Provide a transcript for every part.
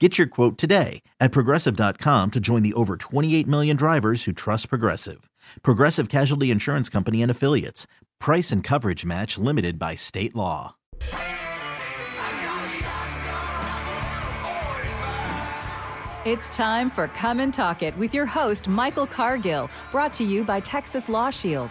Get your quote today at progressive.com to join the over 28 million drivers who trust Progressive. Progressive Casualty Insurance Company and Affiliates. Price and coverage match limited by state law. It's time for Come and Talk It with your host, Michael Cargill, brought to you by Texas Law Shield.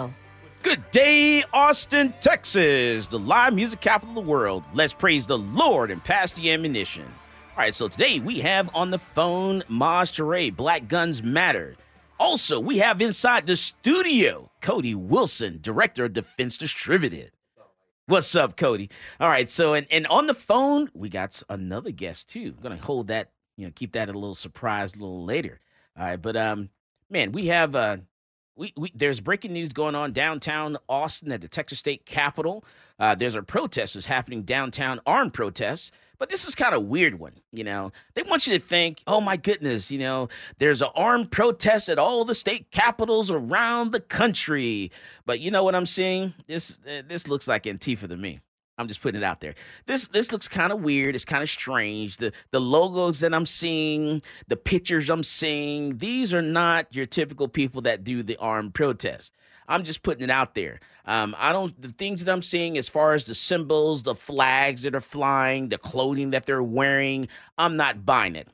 Good day, Austin, Texas, the live music capital of the world. Let's praise the Lord and pass the ammunition. All right, so today we have on the phone Maj Toure, Black Guns Matter. Also, we have inside the studio Cody Wilson, Director of Defense Distributed. What's up, Cody? All right, so and, and on the phone, we got another guest too. I'm gonna hold that, you know, keep that a little surprise a little later. All right, but um, man, we have uh we, we, there's breaking news going on downtown Austin at the Texas State Capitol. Uh, there's a protest that's happening downtown, armed protests. But this is kind of weird one, you know. They want you to think, oh my goodness, you know, there's an armed protest at all the state capitals around the country. But you know what I'm seeing? This uh, this looks like Antifa to me. I'm just putting it out there. This this looks kind of weird. It's kind of strange. The the logos that I'm seeing, the pictures I'm seeing, these are not your typical people that do the armed protest. I'm just putting it out there. Um, I don't the things that I'm seeing as far as the symbols, the flags that are flying, the clothing that they're wearing. I'm not buying it.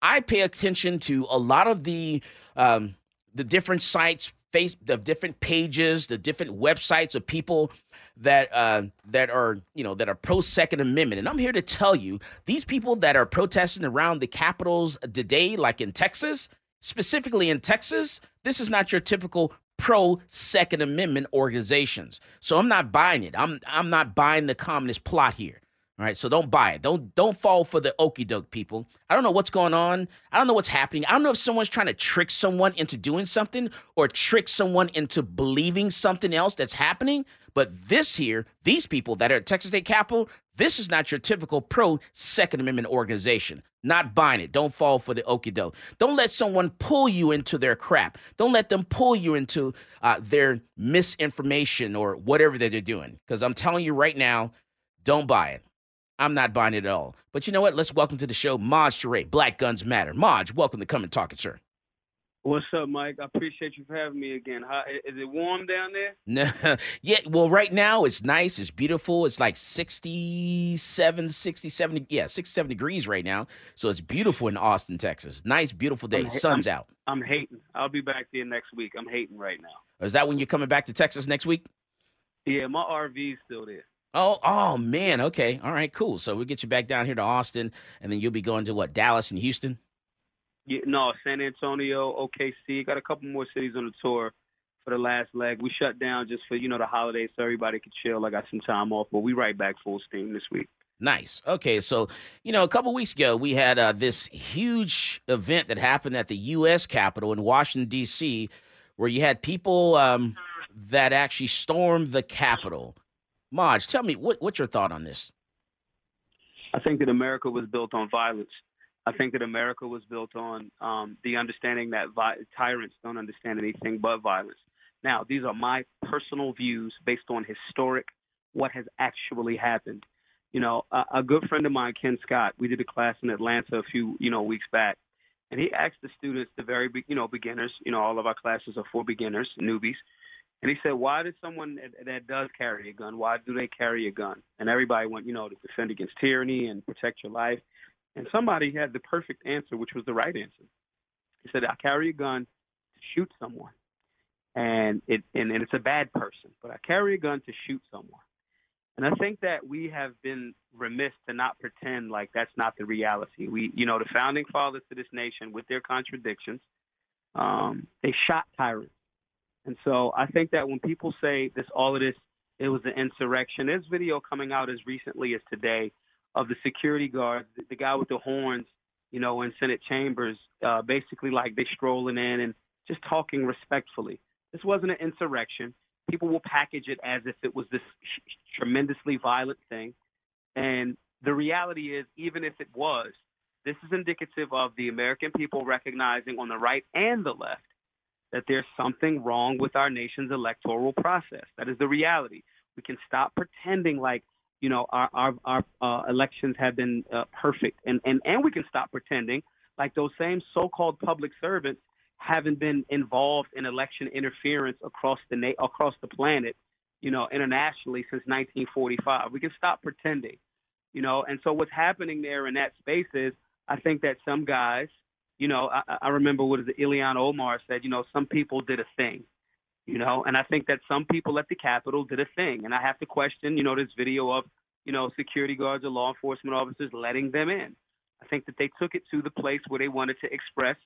I pay attention to a lot of the um, the different sites, face the different pages, the different websites of people that uh, that are you know that are pro Second Amendment, and I'm here to tell you these people that are protesting around the capitals today, like in Texas, specifically in Texas, this is not your typical pro Second Amendment organizations. So I'm not buying it. I'm I'm not buying the communist plot here. All right, so don't buy it. Don't don't fall for the okey doke, people. I don't know what's going on. I don't know what's happening. I don't know if someone's trying to trick someone into doing something or trick someone into believing something else that's happening. But this here, these people that are at Texas State Capitol, this is not your typical pro Second Amendment organization. Not buying it. Don't fall for the okey doke. Don't let someone pull you into their crap. Don't let them pull you into uh, their misinformation or whatever that they're doing. Because I'm telling you right now, don't buy it. I'm not buying it at all. But you know what? Let's welcome to the show Maj Toure, Black Guns Matter. Maj, welcome to Come and Talk It, sir. What's up, Mike? I appreciate you for having me again. How, is it warm down there? No, yeah. Well, right now it's nice. It's beautiful. It's like 67, 67, yeah, 67 degrees right now. So it's beautiful in Austin, Texas. Nice, beautiful day. I'm, Sun's I'm, out. I'm hating. I'll be back there next week. I'm hating right now. Is that when you're coming back to Texas next week? Yeah, my RV's still there. Oh, oh man. Okay. All right. Cool. So we'll get you back down here to Austin, and then you'll be going to what? Dallas and Houston. Yeah, no, San Antonio, OKC. Got a couple more cities on the tour for the last leg. We shut down just for you know the holidays, so everybody could chill. I got some time off, but we right back full steam this week. Nice. Okay, so you know, a couple weeks ago we had uh, this huge event that happened at the U.S. Capitol in Washington D.C., where you had people um, that actually stormed the Capitol. Maj, tell me what what's your thought on this? I think that America was built on violence. I think that America was built on um, the understanding that vi- tyrants don't understand anything but violence. Now, these are my personal views based on historic, what has actually happened. You know, a, a good friend of mine, Ken Scott, we did a class in Atlanta a few, you know, weeks back, and he asked the students, the very, you know, beginners, you know, all of our classes are for beginners, newbies, and he said, why does someone that, that does carry a gun, why do they carry a gun? And everybody went, you know, to defend against tyranny and protect your life. And somebody had the perfect answer, which was the right answer. He said, I carry a gun to shoot someone. And it and, and it's a bad person, but I carry a gun to shoot someone. And I think that we have been remiss to not pretend like that's not the reality. We, you know, the founding fathers to this nation, with their contradictions, um, they shot tyrants. And so I think that when people say this, all of this, it was an insurrection. There's video coming out as recently as today of the security guard, the, guy with the horns, you know, in Senate chambers, uh, basically like they strolling in and just talking respectfully. This wasn't an insurrection. People will package it as if it was this tremendously violent thing. And the reality is, even if it was, this is indicative of the American people recognizing on the right and the left that there's something wrong with our nation's electoral process. That is the reality. We can stop pretending like you know our our, our uh, elections have been uh, perfect, and and and we can stop pretending like those same so-called public servants haven't been involved in election interference across the na- across the planet, you know, internationally since 1945. We can stop pretending, you know. And so what's happening there in that space is, I think that some guys, you know, I, I remember what is it, Ilhan Omar said, you know, some people did a thing, you know, and I think that some people at the Capitol did a thing, and I have to question, you know, this video of, you know, security guards or law enforcement officers letting them in. I think that they took it to the place where they wanted to express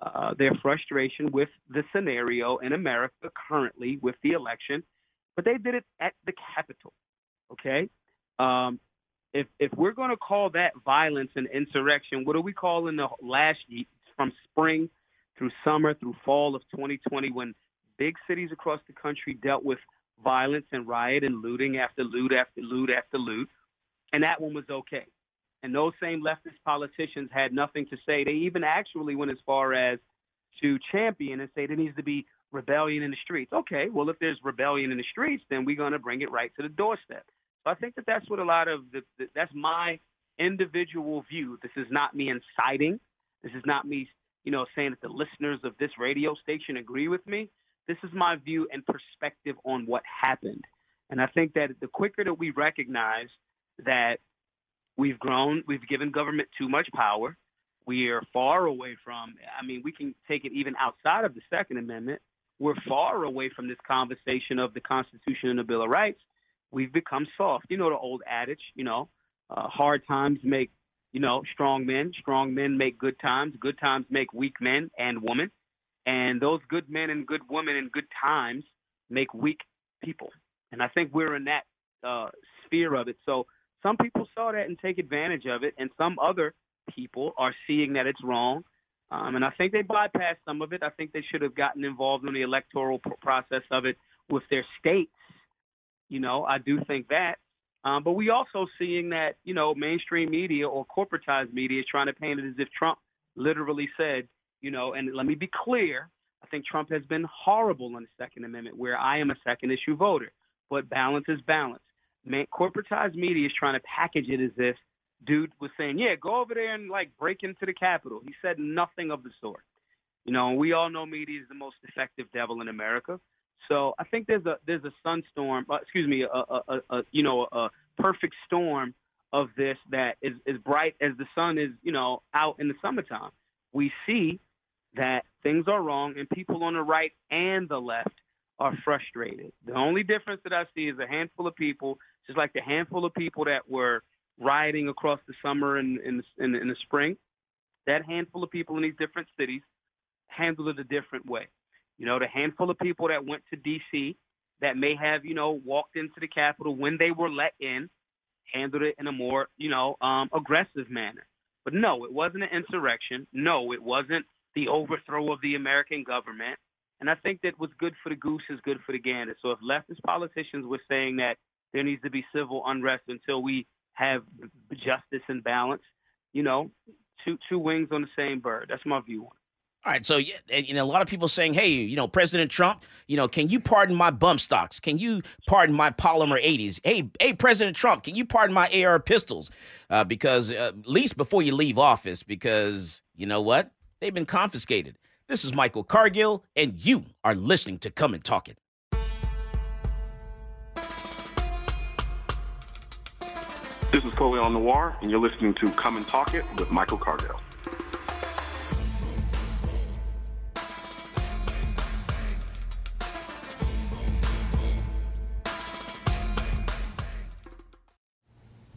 uh, their frustration with the scenario in America currently with the election, but they did it at the Capitol. Okay, um, if if we're going to call that violence and insurrection, what are we calling the last from spring through summer through fall of 2020 when big cities across the country dealt with violence and riot and looting after loot after loot after loot, and that one was okay. And those same leftist politicians had nothing to say. They even actually went as far as to champion and say there needs to be rebellion in the streets. Okay, well, if there's rebellion in the streets, then we're going to bring it right to the doorstep. So I think that that's what a lot of the, the that's my individual view. This is not me inciting. This is not me, you know, saying that the listeners of this radio station agree with me. This is my view and perspective on what happened. And I think that the quicker that we recognize that we've grown, we've given government too much power, we are far away from, I mean, we can take it even outside of the Second Amendment. We're far away from this conversation of the Constitution and the Bill of Rights. We've become soft. You know the old adage, you know, uh, hard times make, you know, strong men. Strong men make good times. Good times make weak men and women. And those good men and good women and good times make weak people. And I think we're in that uh, sphere of it. So some people saw that and take advantage of it, and some other people are seeing that it's wrong. Um, and I think they bypassed some of it. I think they should have gotten involved in the electoral process of it with their states. You know, I do think that. Um, but we also seeing that, you know, mainstream media or corporatized media is trying to paint it as if Trump literally said, you know, and let me be clear, I think Trump has been horrible on the Second Amendment, where I am a second issue voter. But balance is balance. Man, corporatized media is trying to package it as if dude was saying, "Yeah, go over there and like break into the Capitol." He said nothing of the sort. You know, we all know media is the most effective devil in America. So I think there's a there's a sunstorm, uh, excuse me, a, a, a, a you know a perfect storm of this that is as bright as the sun is, you know, out in the summertime. We see that things are wrong, and people on the right and the left are frustrated. The only difference that I see is a handful of people, just like the handful of people that were rioting across the summer and in, in the spring. That handful of people in these different cities handled it a different way. You know, the handful of people that went to D.C. that may have, you know, walked into the Capitol when they were let in, handled it in a more, you know, um, aggressive manner. But no, it wasn't an insurrection. No, it wasn't the overthrow of the American government. And I think that what's good for the goose is good for the gander. So if leftist politicians were saying that there needs to be civil unrest until we have justice and balance, you know, two two wings on the same bird. That's my view on it. All right, so and, you a lot of people saying, "Hey, you know, President Trump, you know, can you pardon my bump stocks? Can you pardon my polymer 80s? Hey, hey, President Trump, can you pardon my AR pistols? Uh, because uh, at least before you leave office, because you know what, they've been confiscated. This is Michael Cargill, and you are listening to Come and Talk It. This is Colion Noir, and you're listening to Come and Talk It with Michael Cargill.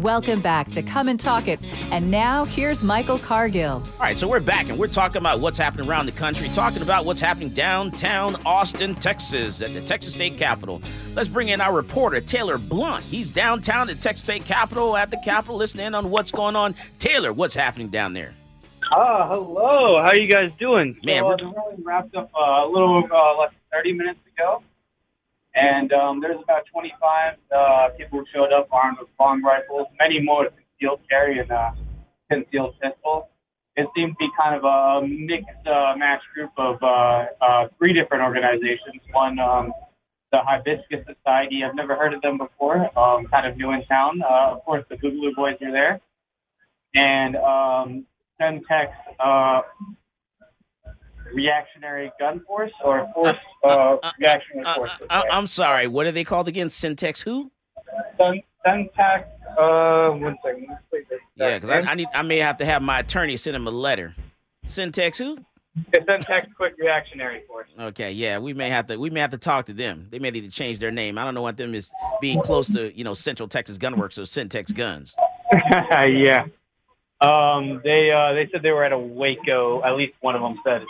Welcome back to Come and Talk It. And now here's Michael Cargill. All right, so we're back and we're talking about what's happening around the country, talking about what's happening downtown Austin, Texas, at the Texas State Capitol. Let's bring in our reporter, Taylor Blunt. He's downtown at Texas State Capitol, at the Capitol, listening in on what's going on. Taylor, what's happening down there? Ah, hello. How you guys doing? Man, so, we're- uh, the wrapped up uh, a little uh, less than 30 minutes ago, and um, there's about 25 uh, people who showed up armed with long rifles, many more concealed carry and uh, concealed pistol. It seemed to be kind of a mixed uh, match group of uh, uh, three different organizations. One, um, the Hibiscus Society. I've never heard of them before. Um, kind of new in town. Uh, of course, the Boogaloo Boys are there, and um, Centex uh, Reactionary Gun Force or Force uh, Reactionary Uh, Force. I, I'm sorry, what are they called again? Centex who? Centex. Uh, one second. Yeah, because I, I need I may have to have my attorney send him a letter. Centex who? It's Centex Quick Reactionary Force. Okay, yeah, we may have to we may have to talk to them. They may need to change their name. I don't know what them is being close to you know Central Texas Gun Works or Centex Guns. yeah. Um, they uh, they said they were at a Waco. At least one of them said.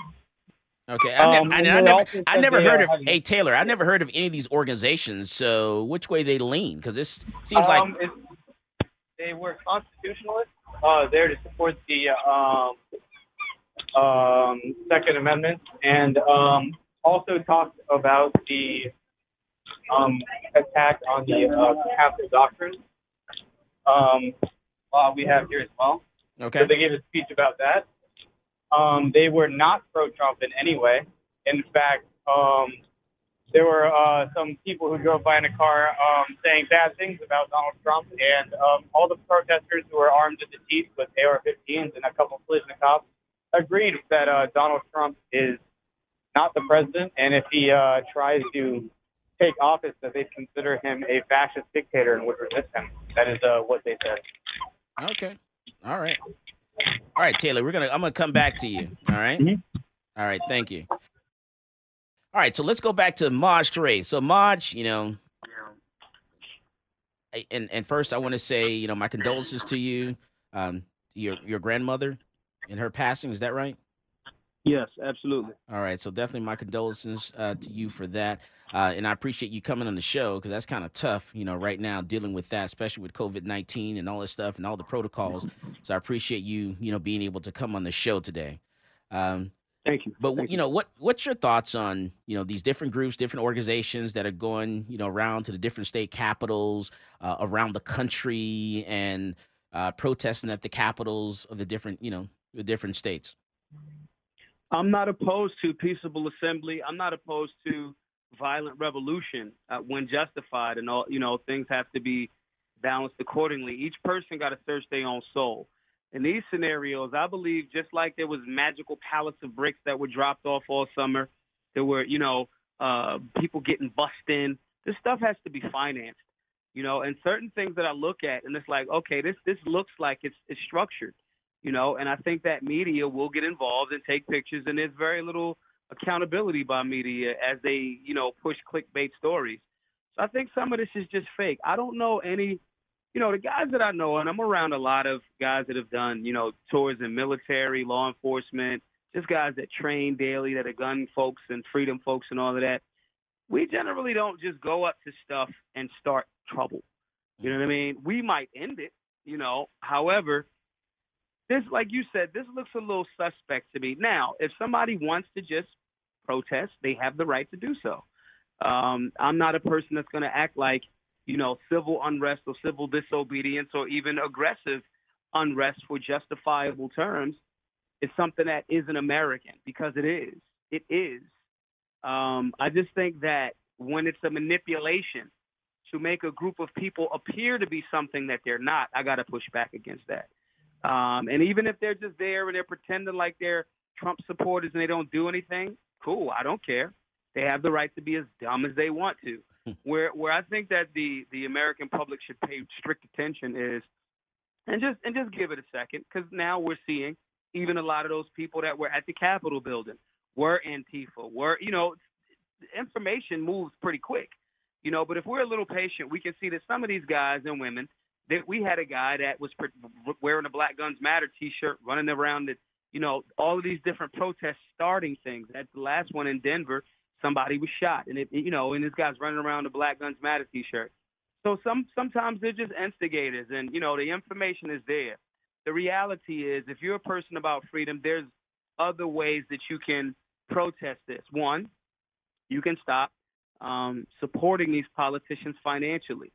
Okay, I, Um, ne- I, and I never I never heard of have- hey Taylor. I never heard of any of these organizations. So which way they lean? Because this seems like um, it, they were constitutionalists. Uh, there to support the um, um, Second Amendment, and um, also talked about the um, attack on the uh, Catholic doctrine. Um, uh, we have here as well. okay. So they gave a speech about that. Um, they were not pro-Trump in any way. In fact, um, there were uh, some people who drove by in a car um, saying bad things about Donald Trump, and um, all the protesters who were armed to the teeth with AR-15s and a couple of police cops agreed that uh, Donald Trump is not the president, and if he uh, tries to take office, that they'd consider him a fascist dictator and would resist him. That is uh, what they said. Okay. All right. All right, Taylor. We're gonna. I'm gonna come back to you. All right? Mhm. All right. Thank you. All right. So let's go back to Maj Toure. So Maj, you know, I- and and first I want to say, you know, my condolences to you, um, your your grandmother, in her passing. Is that right? Yes, absolutely. All right, so definitely my condolences uh, to you for that, uh, and I appreciate you coming on the show because that's kind of tough, you know, right now dealing with that, especially with COVID nineteen and all this stuff and all the protocols. So I appreciate you, you know, being able to come on the show today. Um, Thank you. But Thank you know what? What's your thoughts on you know these different groups, different organizations that are going you know around to the different state capitals uh, around the country and uh, protesting at the capitals of the different you know the different states? I'm not opposed to peaceable assembly. I'm not opposed to violent revolution uh, when justified, and all you know things have to be balanced accordingly. Each person got to search their own soul. In these scenarios, I believe just like there was magical pallets of bricks that were dropped off all summer, there were you know uh, people getting bussed in. This stuff has to be financed, you know, and certain things that I look at, and it's like, okay, this this looks like it's it's structured you know, and I think that media will get involved and take pictures, and there's very little accountability by media as they, you know, push clickbait stories. So I think some of this is just fake. I don't know any, you know, the guys that I know, and I'm around a lot of guys that have done, you know, tours in military, law enforcement, just guys that train daily, that are gun folks and freedom folks and all of that. We generally don't just go up to stuff and start trouble. You know what I mean? We might end it, you know. However, this, like you said, this looks a little suspect to me. Now, if somebody wants to just protest, they have the right to do so. Um, I'm not a person that's going to act like, you know, civil unrest or civil disobedience or even aggressive unrest for justifiable terms is something that isn't American because it is. It is. Um, I just think that when it's a manipulation to make a group of people appear to be something that they're not, I got to push back against that. Um, and even if they're just there and they're pretending like they're Trump supporters and they don't do anything, cool. I don't care. They have the right to be as dumb as they want to. Hmm. where where I think that the the American public should pay strict attention is, and just and just give it a second because now we're seeing even a lot of those people that were at the Capitol building were Antifa, were you know, information moves pretty quick, you know. But if we're a little patient, we can see that some of these guys and women that we had a guy that was wearing a Black Guns Matter T-shirt, running around the, you know, all of these different protests, starting things. At the last one in Denver, somebody was shot, and it, you know, and this guy's running around the Black Guns Matter T-shirt. So some sometimes they're just instigators, and you know, the information is there. The reality is, if you're a person about freedom, there's other ways that you can protest this. One, you can stop um, supporting these politicians financially.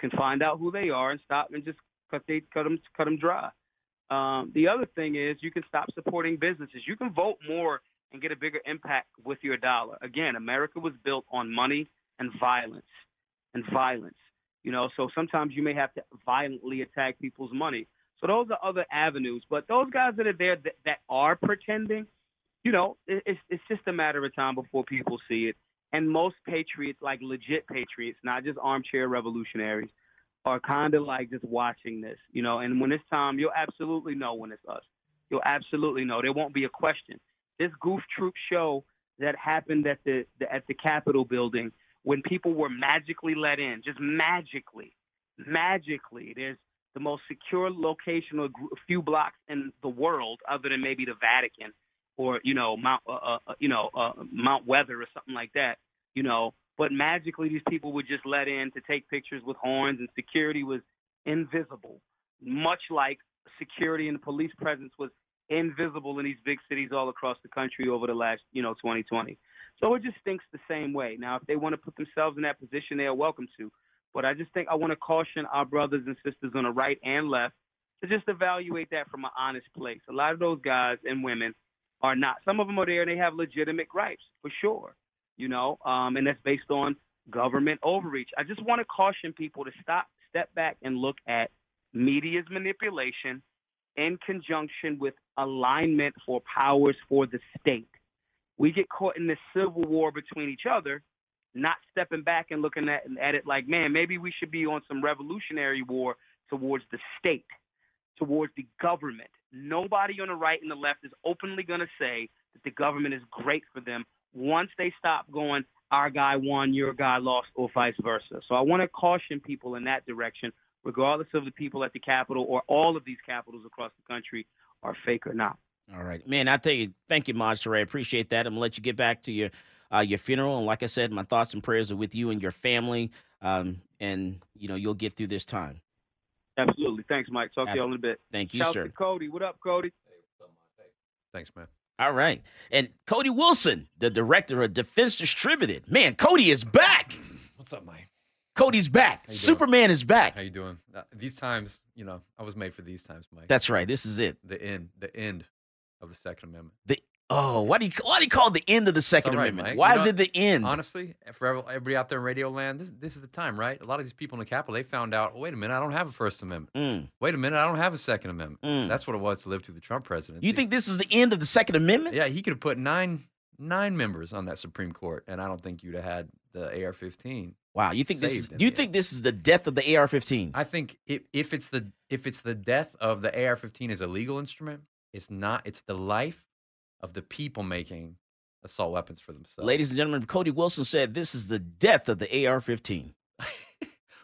You can find out who they are and stop and just cut they cut them cut them dry. Um, the other thing is you can stop supporting businesses. You can vote more and get a bigger impact with your dollar. Again, America was built on money and violence and violence. You know, so sometimes you may have to violently attack people's money. So those are other avenues. But those guys that are there that, that are pretending, you know, it, it's it's just a matter of time before people see it. And most patriots, like legit patriots, not just armchair revolutionaries, are kind of like just watching this, you know. And when it's time, you'll absolutely know when it's us. You'll absolutely know. There won't be a question. This goof troop show that happened at the, the at the Capitol building when people were magically let in, just magically, magically. There's the most secure location, a few blocks in the world, other than maybe the Vatican or you know Mount uh, uh, uh, you know uh, Mount Weather or something like that. You know, but magically these people were just let in to take pictures with horns, and security was invisible, much like security and police presence was invisible in these big cities all across the country over the last you know 2020. So it just stinks the same way. Now, if they want to put themselves in that position, they are welcome to. But I just think I want to caution our brothers and sisters on the right and left to just evaluate that from an honest place. A lot of those guys and women are not. Some of them are there and they have legitimate gripes for sure, you know, um, and that's based on government overreach. I just want to caution people to stop, step back, and look at media's manipulation in conjunction with alignment for powers for the state. We get caught in this civil war between each other, not stepping back and looking at, at it like, man, maybe we should be on some revolutionary war towards the state, towards the government Nobody on the right and the left is openly going to say that the government is great for them once they stop going, our guy won, your guy lost, or vice versa. So I want to caution people in that direction, regardless of the people at the Capitol or all of these capitals across the country are fake or not. All right, man. I tell you, thank you, I appreciate that. I'm gonna let you get back to your uh, your funeral, and like I said, my thoughts and prayers are with you and your family. Um, and you know, you'll get through this time. Absolutely. Thanks, Mike. Talk to y'all in a bit. Thank you, Shout sir. To Cody. What up, Cody? Thanks, man. All right. And Cody Wilson, the director of Defense Distributed. Man, Cody is back. What's up, Mike? Cody's back. How doing? Superman is back. How you doing? Uh, these times, you know, I was made for these times, Mike. That's right. This is it. the end, the end of the Second Amendment. The oh, why do you why do you call it the end of the Second right, Amendment? Mike. Why You is know, it the end? Honestly, for every- everybody out there in radio land, this this is the time, right? A lot of these people in the Capitol, they found out. Wait a minute, I don't have a First Amendment. Mm. Wait a minute, I don't have a Second Amendment. Mm. That's what it was to live through the Trump presidency. You think this is the end of the Second Amendment? Yeah, he could have put nine nine members on that Supreme Court, and I don't think you'd have had the AR-15. Wow. You think this is do you the think this is the death of the AR-15? I think if, if it's the if it's the death of the AR-15 as a legal instrument, it's not. It's the life of the people making assault weapons for themselves. Ladies and gentlemen, Cody Wilson said this is the death of the AR-15.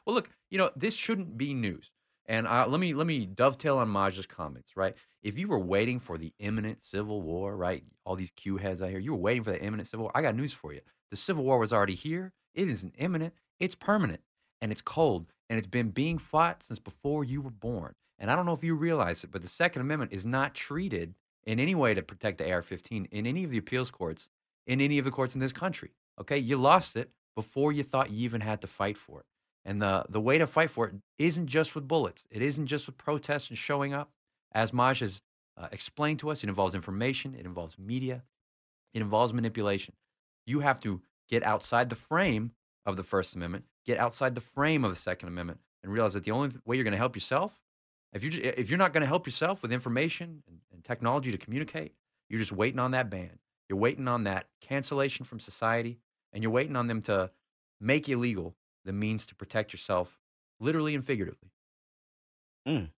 Well, look, you know this shouldn't be news. And uh, let me let me dovetail on Maj's comments. Right, if you were waiting for the imminent civil war, right, all these Q heads out here, you were waiting for the imminent civil war. I got news for you. The civil war was already here. It isn't imminent. It's permanent, and it's cold, and it's been being fought since before you were born. And I don't know if you realize it, but the Second Amendment is not treated in any way to protect the AR-15 in any of the appeals courts, in any of the courts in this country. Okay, you lost it before you thought you even had to fight for it. And the, the way to fight for it isn't just with bullets. It isn't just with protests and showing up. As Maj has uh, explained to us, it involves information, it involves media, it involves manipulation. You have to get outside the frame of the First Amendment, get outside the frame of the Second Amendment, and realize that the only way you're going to help yourself, if, you, ju- if you're not going to help yourself with information and, and technology to communicate, you're just waiting on that ban. You're waiting on that cancellation from society, and you're waiting on them to make illegal the means to protect yourself, literally and figuratively. Mm.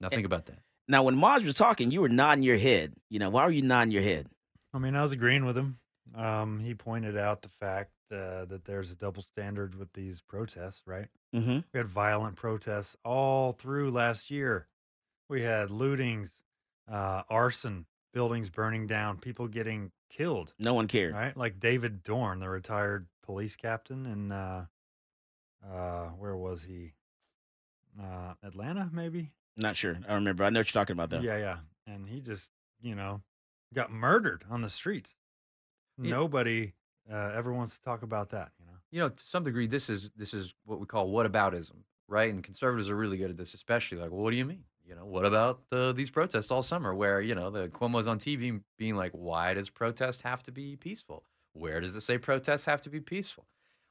Now think about that. Now, when Maj was talking, you were nodding your head. You know, why were you nodding your head? I mean, I was agreeing with him. Um, he pointed out the fact uh, that there's a double standard with these protests, right? Mm-hmm. We had violent protests all through last year. We had lootings, uh, arson, buildings burning down, people getting killed, No one cared. right? Like David Dorn, the retired police captain in, uh, uh, where was he? Uh, Atlanta, maybe? Not sure. I remember. I know what you're talking about, though. Yeah, yeah. And he just, you know, got murdered on the streets. Nobody uh, ever wants to talk about that, you know. You know, to some degree, this is this is what we call whataboutism, right? And conservatives are really good at this, especially like, well, what do you mean? You know, what about the, these protests all summer, where you know the Cuomo's on TV being like, why does protest have to be peaceful? Where does it say protests have to be peaceful?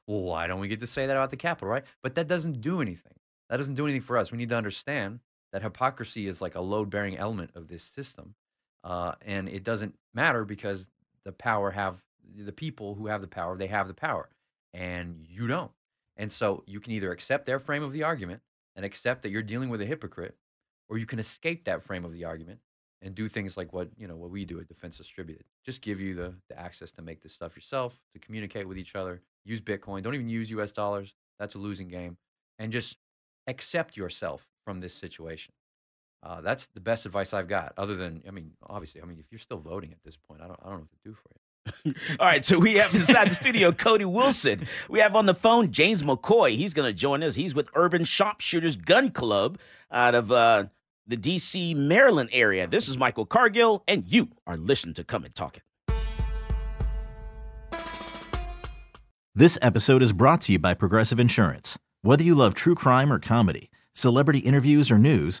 Well, why don't we get to say that about the Capitol, right? But that doesn't do anything. That doesn't do anything for us. We need to understand that hypocrisy is like a load-bearing element of this system, uh, and it doesn't matter because the power have the people who have the power. They have the power, and you don't. And so you can either accept their frame of the argument and accept that you're dealing with a hypocrite, or you can escape that frame of the argument and do things like what you know what we do at Defense Distributed. Just give you the, the access to make this stuff yourself, to communicate with each other, use Bitcoin. Don't even use US dollars. That's a losing game. And just accept yourself from this situation. Uh, that's the best advice I've got. Other than, I mean, obviously, I mean, if you're still voting at this point, I don't, I don't know what to do for you. All right, so we have inside the studio Cody Wilson. We have on the phone James McCoy. He's going to join us. He's with Urban Sharpshooters Gun Club out of uh, the D.C., Maryland area. This is Michael Cargill, and you are listening to Come and Talk It. This episode is brought to you by Progressive Insurance. Whether you love true crime or comedy, celebrity interviews or news,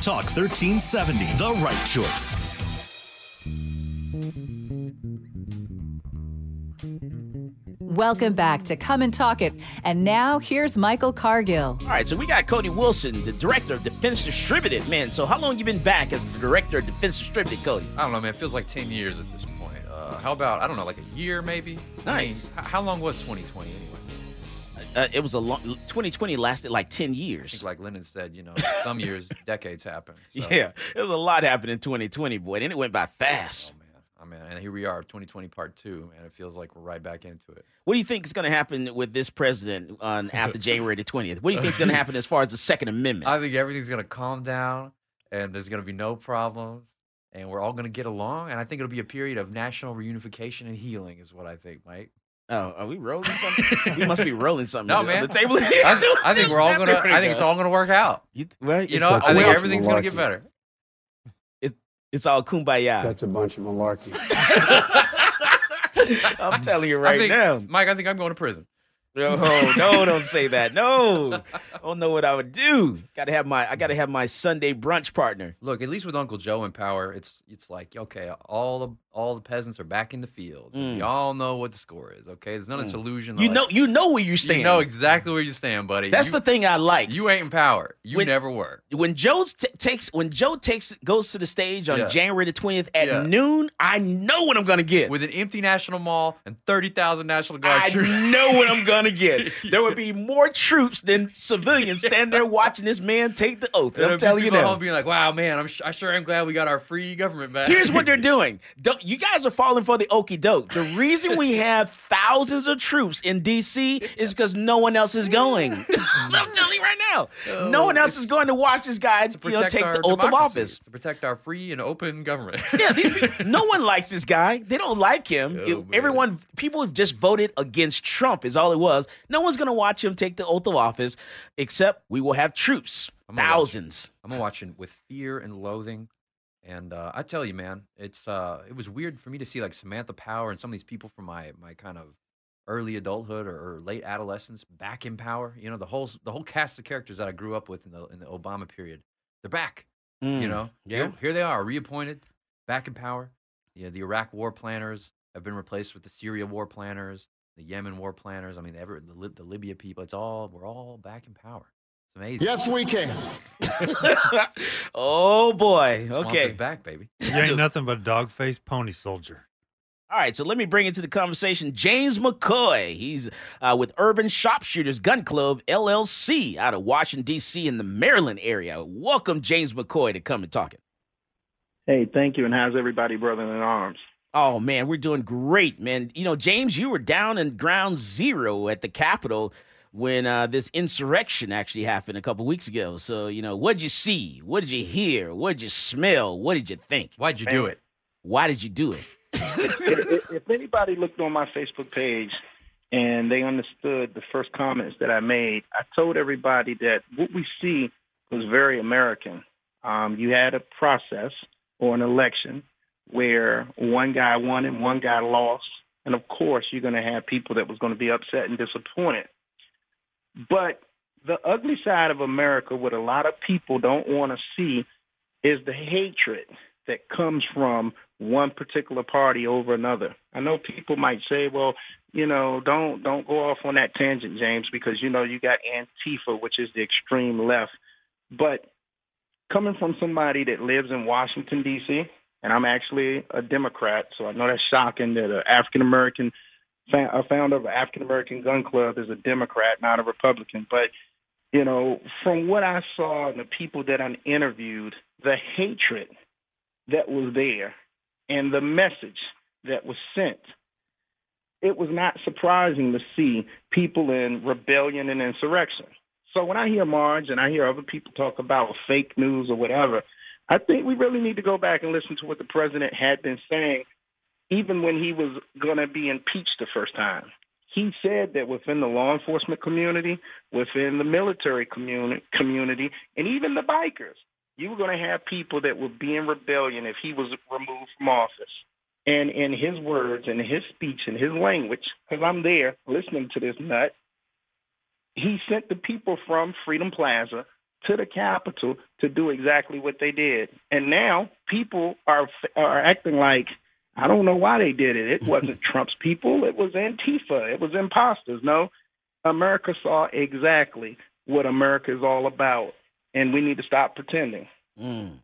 Talk 1370, the right choice. Welcome back to Come and Talk It. And now here's Michael Cargill. All right, so we got Cody Wilson, the director of Defense Distributed. Man, so how long you been back as the director of Defense Distributed, Cody? I don't know, man. It feels like 10 years at this point. Uh, how about, I don't know, like a year maybe? Nice. I mean, h- how long was 2020 anyway? Uh, it was a long. 2020 lasted like 10 years. like Lenin said, you know, some years, decades happen. So, Yeah, it was a lot happened in 2020, boy, and it went by fast. Oh, man. Oh, man. And here we are, 2020 part two, and it feels like we're right back into it. What do you think is going to happen with this president on after January the 20th? What do you think is going to happen as far as the Second Amendment? I think everything's going to calm down, and there's going to be no problems, and we're all going to get along. And I think it'll be a period of national reunification and healing, is what I think, Mike. Oh, are we rolling something? we must be rolling something No, on man. the table. I, I think we're all gonna. I think it's all gonna work out. You, well, You know, I think everything's gonna get better. It, it's all kumbaya. That's a bunch of malarkey. I'm telling you right think, now. Mike. I think I'm going to prison. No, no, don't say that. No, I don't know what I would do. Got to have my. I got to have my Sunday brunch partner. Look, at least with Uncle Joe in power, it's it's like okay, all the all the peasants are back in the fields. and We Mm. all know what the score is. Okay, there's not a Mm. illusion. You like- know, you know where you stand. You know exactly where you stand, buddy. That's You- the thing I like. You ain't in power. You When- never were. when Joe t- takes when Joe takes goes to the stage on Yeah. January the twentieth at Yeah. noon, I know what I'm gonna get. With an empty national mall and thirty thousand National Guard I troops. know what I'm gonna get. There would be more troops than civilians standing there watching this man take the oath. I'm telling you now. being like, "Wow, man, I'm I sure am glad we got our free government back." Here's what they're doing. Don't, you guys are falling for the okey doke. The reason we have thousands of troops in D.C. is because no one else is going. Oh, I'm telling you right now, oh. no one else is going to watch this guy you know, take the oath of office. to protect our free and open government. Yeah, these people, no one likes this guy. They don't like him. Oh, It- everyone, people have just voted against Trump. Is all it was. No one's going to watch him take the oath of office, except we will have troops, I'm gonna watch- thousands. I'm watching with fear and loathing. And uh, I tell you, man, it's uh, it was weird for me to see like Samantha Power and some of these people from my my kind of early adulthood or, or late adolescence back in power. You know, the whole the whole cast of characters that I grew up with in the in the Obama period, they're back. You Mm, know, yeah. here, here they are, reappointed, back in power. Yeah, the Iraq war planners have been replaced with the Syria war planners, the Yemen war planners. I mean, ever the, the Libya people. It's all we're all back in power. It's amazing. Yes, we can. oh boy. Swamp Okay. is back, baby. You ain't nothing but a dog faced pony soldier. All right, so let me bring into the conversation James McCoy. He's uh, with Urban Sharpshooters Gun Club LLC out of Washington D.C. in the Maryland area. Welcome, James McCoy, to come and talk it. Hey, thank you. And how's everybody, brother in arms? Oh man, we're doing great, man. You know, James, you were down in ground zero at the Capitol when uh, this insurrection actually happened a couple weeks ago. So, you know, what'd you see? What did you hear? What did you smell? What did you think? Why'd you do it? Why did you do it? if, if anybody looked on my Facebook page and they understood the first comments that I made, I told everybody that what we see was very American. Um, you had a process or an election where one guy won and one guy lost, and of course you're going to have people that was going to be upset and disappointed. But the ugly side of America, what a lot of people don't want to see, is the hatred that comes from one particular party over another. I know people might say, "Well, you know, don't don't go off on that tangent, James, because you know you got Antifa, which is the extreme left." But coming from somebody that lives in Washington D.C., and I'm actually a Democrat, so I know that's shocking that an African American a founder of African American gun club is a Democrat, not a Republican. But you know, from what I saw and the people that I interviewed, the hatred that was there and the message that was sent, it was not surprising to see people in rebellion and insurrection. So when I hear Maj and I hear other people talk about fake news or whatever, I think we really need to go back and listen to what the president had been saying, even when he was going to be impeached the first time. He said that within the law enforcement community, within the military communi- community, and even the bikers, you were going to have people that would be in rebellion if he was removed from office. And in his words in his speech and his language, because I'm there listening to this nut, he sent the people from Freedom Plaza to the Capitol to do exactly what they did. And now people are are acting like I don't know why they did it. It wasn't Trump's people. It was Antifa. It was imposters. No, America saw exactly what America is all about, and we need to stop pretending. Mm.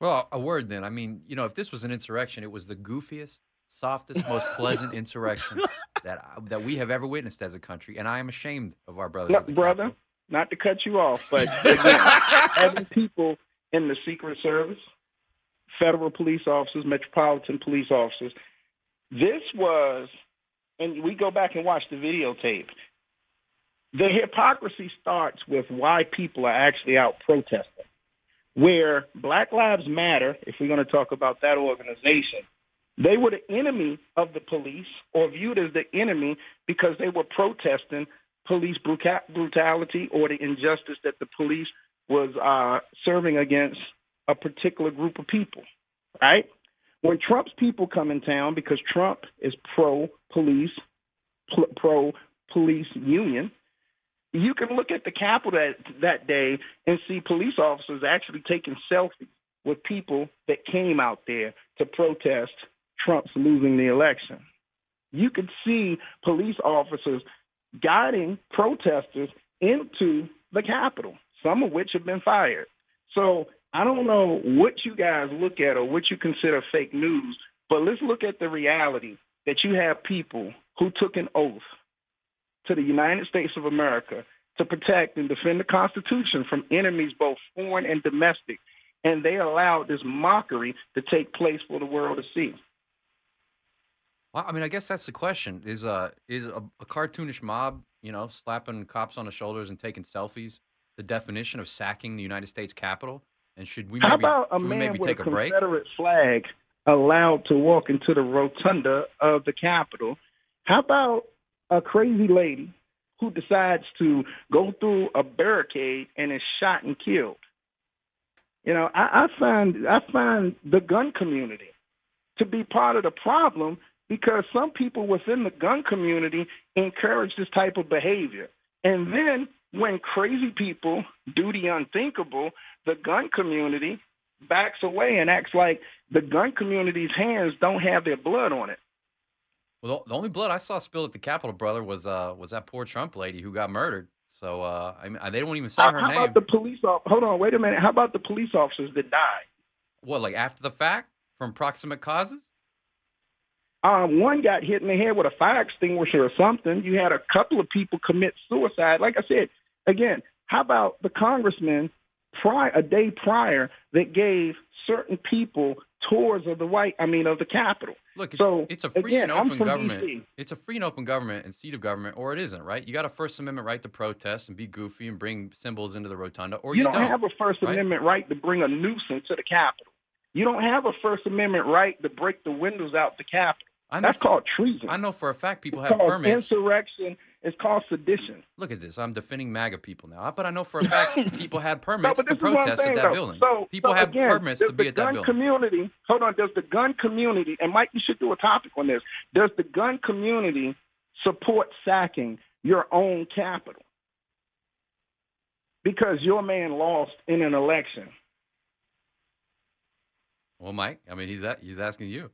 Well, a word then. I mean, you know, if this was an insurrection, it was the goofiest, softest, most pleasant insurrection that that we have ever witnessed as a country, and I am ashamed of our brothers. No, brother, Capitol. not to cut you off, but again, having people in the Secret Service, federal police officers, metropolitan police officers, this was, and we go back and watch the videotape. The hypocrisy starts with why people are actually out protesting. Where Black Lives Matter, if we're going to talk about that organization, they were the enemy of the police or viewed as the enemy because they were protesting police brutality or the injustice that the police was uh, serving against a particular group of people, right? When Trump's people come in town, because Trump is pro police, pro police union, you can look at the Capitol that, that day and see police officers actually taking selfies with people that came out there to protest Trump's losing the election. You could see police officers guiding protesters into the Capitol, some of which have been fired. So I don't know what you guys look at or what you consider fake news, but let's look at the reality that you have people who took an oath to the United States of America to protect and defend the Constitution from enemies both foreign and domestic, and they allowed this mockery to take place for the world to see. Well, I mean, I guess that's the question: is uh is a, a cartoonish mob, you know, slapping cops on the shoulders and taking selfies, the definition of sacking the United States Capitol? And should we maybe, How about a man maybe with take a a break? Confederate flag allowed to walk into the rotunda of the Capitol? How about a crazy lady who decides to go through a barricade and is shot and killed? You know, I, I find I find the gun community to be part of the problem because some people within the gun community encourage this type of behavior. And then when crazy people do the unthinkable, the gun community backs away and acts like the gun community's hands don't have their blood on it. Well, the, only blood I saw spilled at the Capitol, brother, was uh was that poor Trump lady who got murdered. So uh, I mean, they don't even say How, her how name. about the police? Off- Hold on, wait a minute. How about the police officers that died? What, like after the fact, from proximate causes? Um, one got hit in the head with a fire extinguisher or something. You had a couple of people commit suicide. Like I said, again, how about the congressman prior, a day prior that gave certain people tours of the white, I mean, of the Capitol? Look, it's, so it's a free again, and open government. DC. It's a free and open government and seat of government, or it isn't, right? You got a First Amendment right to protest and be goofy and bring symbols into the rotunda, or you you, don't, have a First right? Amendment right to bring a nuisance to the Capitol. You don't have a First Amendment right to break the windows out the Capitol. I know That's for- called treason. I know for a fact people It's have permits. insurrection. It's called sedition. Look at this. I'm defending MAGA people now, but I know for a fact people had permits but to this is what I'm protest at that though. building. So, people so have again, permits to be at that building. community. Hold on. Does the gun community and Mike, you should do a topic on this. Does the gun community support sacking your own capital because your man lost in an election? Well, Mike, I mean, he's a, he's asking you.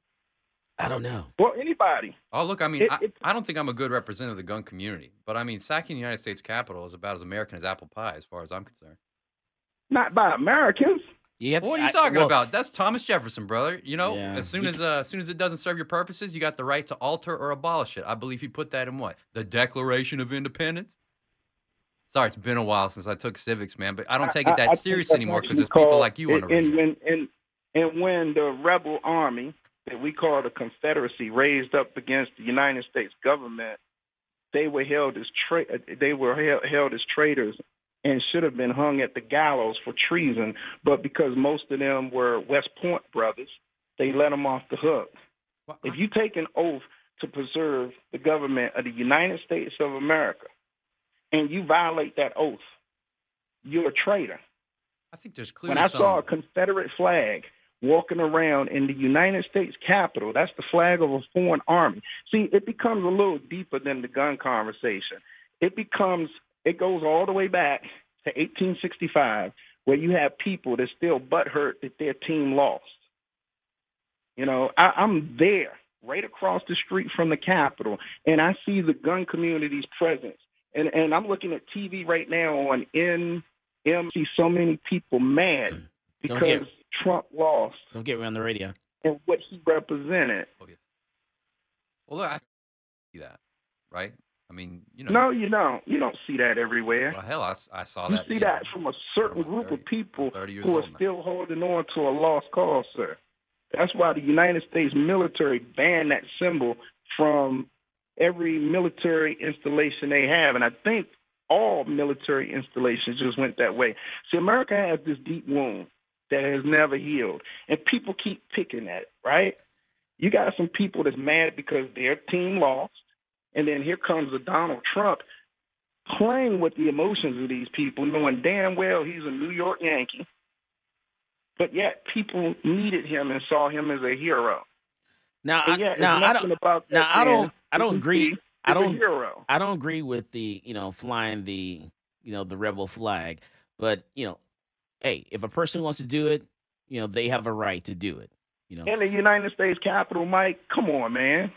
I don't know. Well, anybody. Oh, look, I mean, It- I, I don't think I'm a good representative of the gun community, but I mean, sacking the United States Capitol is about as American as apple pie, as far as I'm concerned. Not by Americans. Yeah, What are you I- talking well, about? That's Thomas Jefferson, brother. You know, Yeah. as soon as uh, as soon as it doesn't serve your purposes, you got the right to alter or abolish it. I believe he put that in what the Declaration of Independence. Sorry, it's been a while since I took civics, man, but I don't take I- it that I serious that's anymore because you there's people like you on the and, radio. and, and, and when the rebel army that we call the Confederacy raised up against the United States government, they were held as tra- they were held, held as traitors and should have been hung at the gallows for treason. But because most of them were West Point brothers, they let them off the hook. If you take an oath to preserve the government of the United States of America and you violate that oath, you're a traitor. I think there's clearly When I some. saw a Confederate flag walking around in the United States Capitol, that's the flag of a foreign army. See, it becomes a little deeper than the gun conversation. It becomes, it goes all the way back to 1865, where you have people that still butthurt that their team lost. You know, I, I'm there, right across the street from the Capitol, and I see the gun community's presence. And and I'm looking at TV right now on NM. See so many people mad because Trump lost Don't get me on the radio. and what he represented. Oh, okay. Well, look, I see that, right? I mean, you know. No, you don't. You don't see that everywhere. Well, hell, I saw You that. see you know, that from a certain group of people who are old now. still holding on to a lost cause, sir. That's why the United States military banned that symbol from every military installation they have. And I think all military installations just went that way. See, America has this deep wound that has never healed. And people keep picking at it, right? You got some people that's mad because their team lost. And then here comes a Donald Trump playing with the emotions of these people, knowing damn well he's a New York Yankee. But yet people needed him and saw him as a hero. Now, I, now I don't. about now I don't. man. I don't agree. I don't. hero. I don't agree with the you know flying the you know the rebel flag, but you know, hey, if a person wants to do it, you know they have a right to do it. You know, In the United States Capitol, Mike, come on, man.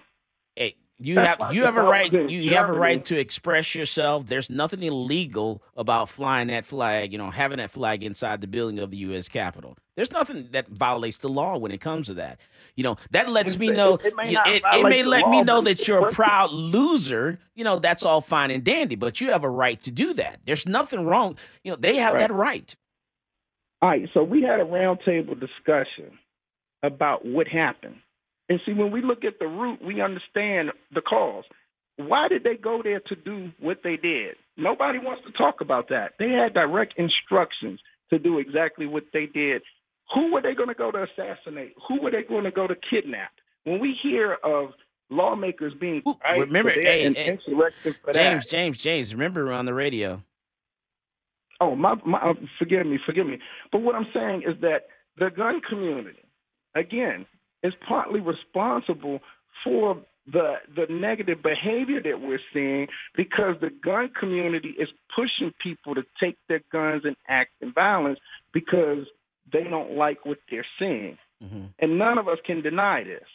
hey, you That's have you have a right. You have a right to express yourself. There's nothing illegal about flying that flag. You know, having that flag inside the building of the U.S. Capitol. There's nothing that violates the law when it comes to that. You know, that lets me know. it may it, it may let me know that you're a proud loser. You know, that's all fine and dandy, but you have a right to do that. There's nothing wrong. You know, they have Right. that right. All right, so we had a roundtable discussion about what happened. And see, when we look at the root, we understand the cause. Why did they go there to do what they did? Nobody wants to talk about that. They had direct instructions to do exactly what they did. Who were they going to go to assassinate? Who were they going to go to kidnap? When we hear of lawmakers being right, remember, hey, in hey, for James. James, James. Remember, on the radio. Oh, my, my, uh, forgive me, forgive me. But what I'm saying is that the gun community, again, is partly responsible for the the negative behavior that we're seeing because the gun community is pushing people to take their guns and act in violence because they don't like what they're seeing. And none of us can deny this.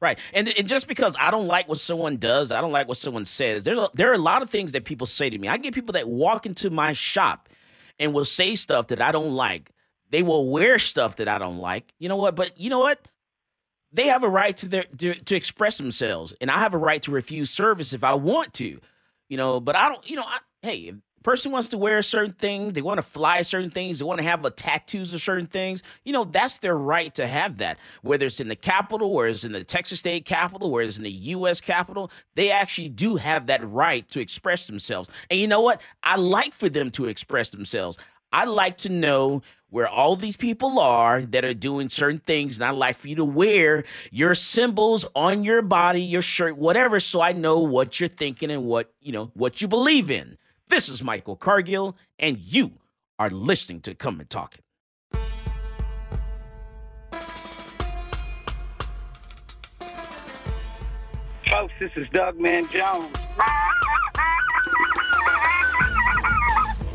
Right. And, and just because I don't like what someone does, I don't like what someone says. There's a, there are a lot of things that people say to me. I get people that walk into my shop and will say stuff that I don't like. They will wear stuff that I don't like. You know what? But you know what? They have a right to their to, to express themselves, and I have a right to refuse service if I want to. You know, but I don't. You know, I, hey, person wants to wear a certain thing, they want to fly certain things, they want to have a tattoos of certain things. You know, that's their right to have that. Whether it's in the Capitol, or it's in the Texas State Capitol, or it's in the U.S. Capitol, they actually do have that right to express themselves. And you know what? I like for them to express themselves. I like to know where all these people are that are doing certain things, and I like for you to wear your symbols on your body, your shirt, whatever, so I know what you're thinking and what you know what you believe in. This is Michael Cargill, and you are listening to Come and Talk It. Folks, this is Doug Man Jones.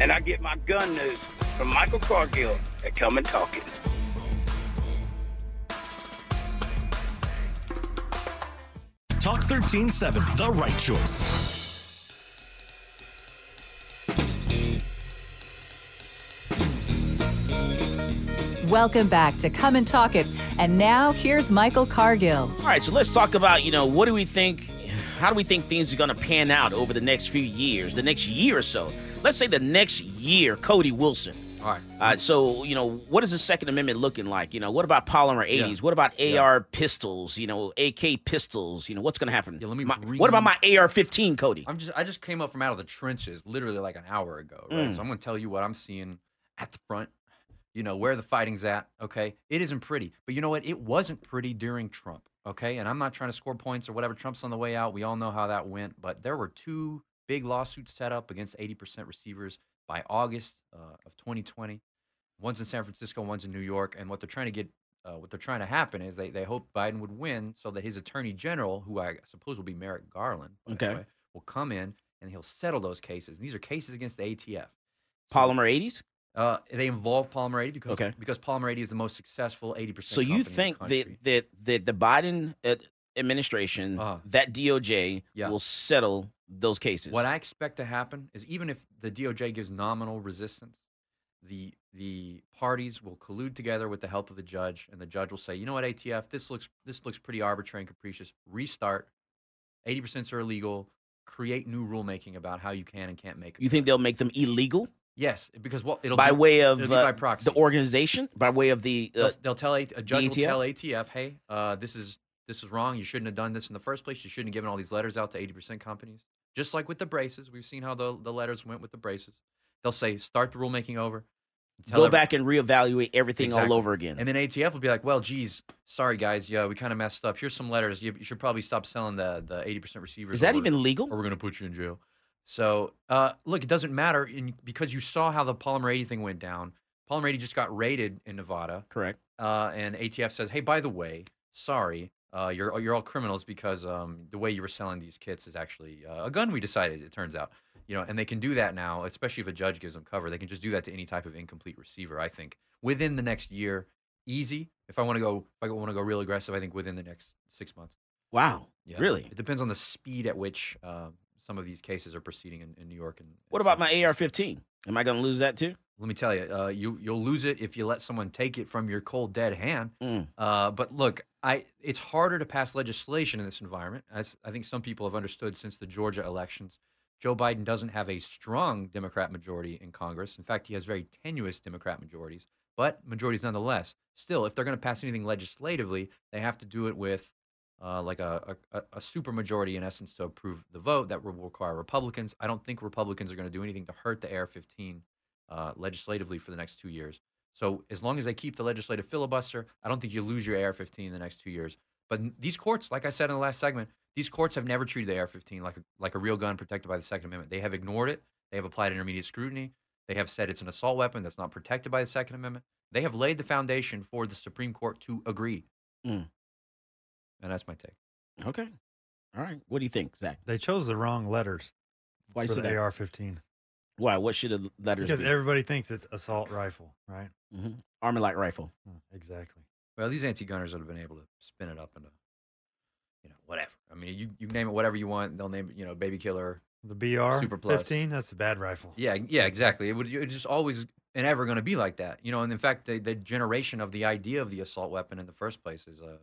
And I get my gun news from Michael Cargill at Come and Talk It. Talk 1370, the right choice. Welcome back to Come and Talk It. And now here's Michael Cargill. All right, so let's talk about, you know, what do we think, how do we think things are going to pan out over the next few years, the next year or so? Let's say the next year, Cody Wilson. All right. Uh, so, you know, what is the Second Amendment looking like? You know, what about polymer 80s? Yeah. What about Yeah. AR pistols? You know, AK pistols? You know, what's going to happen? Yeah, let me My- what about my AR-15, Cody? I'm just I just came up from out of the trenches literally like an hour ago, right? Mm. So I'm going to tell you what I'm seeing at the front. You know, where the fighting's at, okay? It isn't pretty. But you know what? It wasn't pretty during Trump, okay? And I'm not trying to score points or whatever. Trump's on the way out. We all know how that went, but there were two big lawsuits set up against 80% receivers by August uh, of 2020. One's in San Francisco, one's in New York, and what they're trying to get uh, what they're trying to happen is they, they hope Biden would win so that his attorney general, who I suppose will be Merrick Garland, Okay. way, will come in and he'll settle those cases. These are cases against the ATF. Polymer 80s? Uh, they involve Polymer 80 because Okay. because Polymer 80 is the most successful 80%. So you company in the think that, that that the Biden uh, administration, Uh-huh. that DOJ, Yeah. will settle those cases? What I expect to happen is even if the DOJ gives nominal resistance, the the parties will collude together with the help of the judge, and the judge will say, you know what, ATF, this looks this looks pretty arbitrary and capricious. Restart. Eighty percent are illegal. Create new rulemaking about how you can and can't make. Them. You think they'll make them illegal Yes, because what it'll by be- way of be uh, by proxy. the organization, by way of the uh, they'll, they'll tell a, a judge will tell ATF, hey, uh, this is this is wrong. You shouldn't have done this in the first place. You shouldn't have given all these letters out to eighty percent companies. Just like with the braces, we've seen how the the letters went with the braces. They'll say start the rulemaking over. Go every- back and reevaluate everything all over again. And then ATF will be like, well, geez, sorry guys, yeah, we kind of messed up. Here's some letters. You, you should probably stop selling the the eighty percent receivers. Is that even legal? Or we're gonna put you in jail. So uh, look, it doesn't matter in, because you saw how the Polymer 80 thing went down. Polymer 80 just got raided in Nevada. Correct. Uh, and ATF says, hey, by the way, sorry, uh, you're you're all criminals because um, the way you were selling these kits is actually uh, a gun. We decided it turns out, you know, and they can do that now, especially if a judge gives them cover. They can just do that to any type of incomplete receiver. I think within the next year, easy. If I want to go, if I want to go real aggressive, I think within the next six months. Wow. Yeah. Really? It depends on the speed at which um, some of these cases are proceeding in, in New York. And What about my AR-15? Am I going to lose that too? let me tell you, uh, you you'll lose it if you let someone take it from your cold dead hand. Mm. Uh, but look, I it's harder to pass legislation in this environment, as I think some people have understood since the Georgia elections. Joe Biden doesn't have a strong Democrat majority in Congress. In fact, he has very tenuous Democrat majorities, but majorities nonetheless. Still, if they're going to pass anything legislatively, they have to do it with uh, like a, a, a super majority in essence to approve the vote that will require Republicans. I don't think Republicans are going to do anything to hurt the AR-15 uh, legislatively for the next two years. So as long as they keep the legislative filibuster, I don't think you lose your AR-15 in the next two years. But these courts, like I said in the last segment, these courts have never treated the AR-15 like a, like a real gun protected by the Second Amendment. They have ignored it. They have applied intermediate scrutiny. They have said it's an assault weapon that's not protected by the Second Amendment. They have laid the foundation for the Supreme Court to agree. Mm. And that's my take. Okay. All right. What do you think, Zach? They chose the wrong letters Why you for say the? AR-15 Why? What should the letters because be? everybody thinks it's assault rifle, right? hmm Army light rifle. Mm, Exactly. Well, these anti-gunners would have been able to spin it up into, you know, whatever. I mean, you, you name it whatever you want. They'll name it, you know, baby killer. The BR Super plus. 15, that's a bad rifle. Yeah, yeah, exactly. It would it's just always and ever going to be like that, you know. And in fact, the, the generation of the idea of the assault weapon in the first place is a